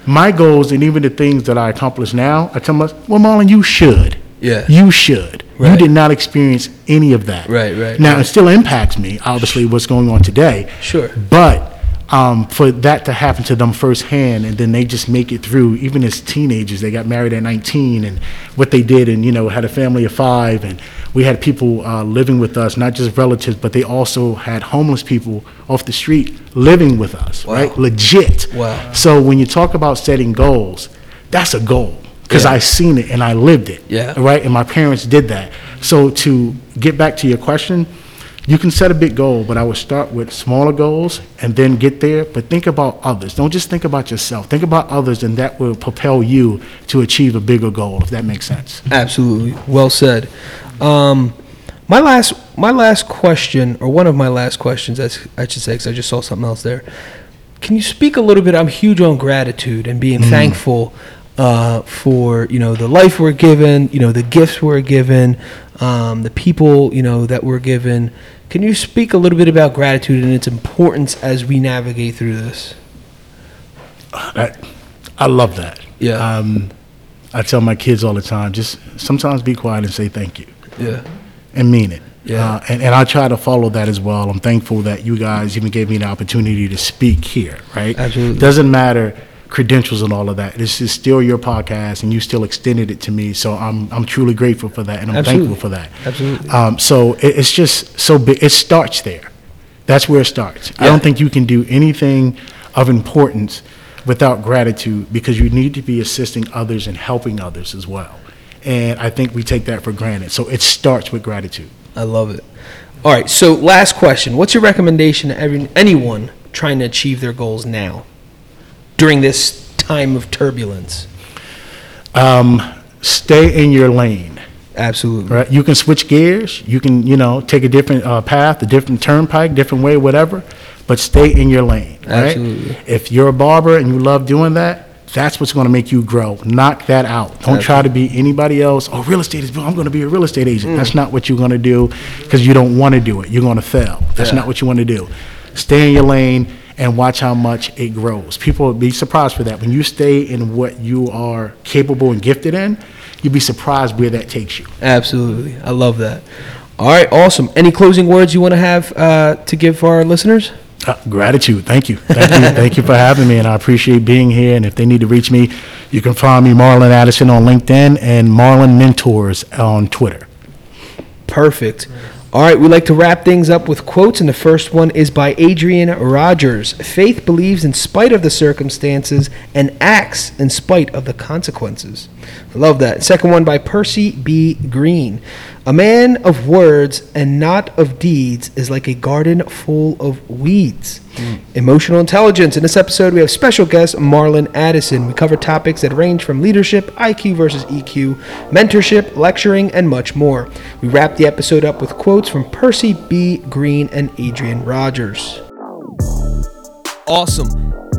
my goals and even the things that I accomplish now, I tell myself, well, Marlon, you should. Yeah. You should. You did not experience any of that. Right, right, Now, right. it still impacts me, obviously, what's going on today. Sure. But um, for that to happen to them firsthand, and then they just make it through, even as teenagers, they got married at 19, and what they did, and you know, had a family of five, and we had people uh, living with us, not just relatives, but they also had homeless people off the street living with us, Wow. right? Legit. Wow. So when you talk about setting goals, that's a goal because Yeah. I seen it and I lived it. Yeah. Right, and my parents did that. So to get back to your question, you can set a big goal, but I would start with smaller goals and then get there. But think about others. Don't just think about yourself. Think about others, and that will propel you to achieve a bigger goal. If that makes sense. Absolutely. Well said. Um, my last, my last question, or one of my last questions, as I should say, because I just saw something else there. Can you speak a little bit? I'm huge on gratitude and being thankful uh, for you know the life we're given, you know the gifts we're given, um, the people you know that we're given. Can you speak a little bit about gratitude and its importance as we navigate through this? That, I love that. Yeah. Um, I tell my kids all the time, just sometimes be quiet and say thank you. Yeah. and mean it. Yeah. Uh, and, and I try to follow that as well. I'm thankful that you guys even gave me the opportunity to speak here, right? Absolutely. Doesn't matter credentials and all of that. This is still your podcast and you still extended it to me. So I'm, I'm truly grateful for that and I'm Absolutely. thankful for that. Absolutely. Um, so it, it's just so big. It starts there. That's where it starts. I don't think you can do anything of importance without gratitude because you need to be assisting others and helping others as well. And I think we take that for granted. So it starts with gratitude. I love it. All right, so last question. What's your recommendation to every, anyone trying to achieve their goals now during this time of turbulence? Um, stay in your lane. Absolutely. Right? You can switch gears. You can, you know, take a different uh, path, a different turnpike, different way, whatever. But stay in your lane. Right? Absolutely. If you're a barber and you love doing that, that's what's going to make you grow. Knock that out. Don't try to be anybody else. Oh, real estate is. I'm going to be a real estate agent. That's not what you're going to do because you don't want to do it. You're going to fail. That's not what you want to do. Stay in your lane and watch how much it grows. People will be surprised for that. When you stay in what you are capable and gifted in, you'll be surprised where that takes you. Absolutely. I love that. All right, awesome. Any closing words you want to have uh, to give for our listeners? Uh, gratitude. Thank you. Thank you. Thank you for having me, and I appreciate being here. And if they need to reach me, you can find me Marlon Addison on LinkedIn and Marlon Mentors on Twitter. Perfect. All right, we like to wrap things up with quotes, and the first one is by Adrian Rogers. Faith believes in spite of the circumstances and acts in spite of the consequences. I love that. Second one by Percy B. Green. A man of words and not of deeds is like a garden full of weeds. Mm. Emotional intelligence. In this episode, we have special guest Marlon Addison. We cover topics that range from leadership, IQ versus EQ, mentorship, lecturing, and much more. We wrap the episode up with quotes from Percy B. Green and Adrian Rogers. Awesome.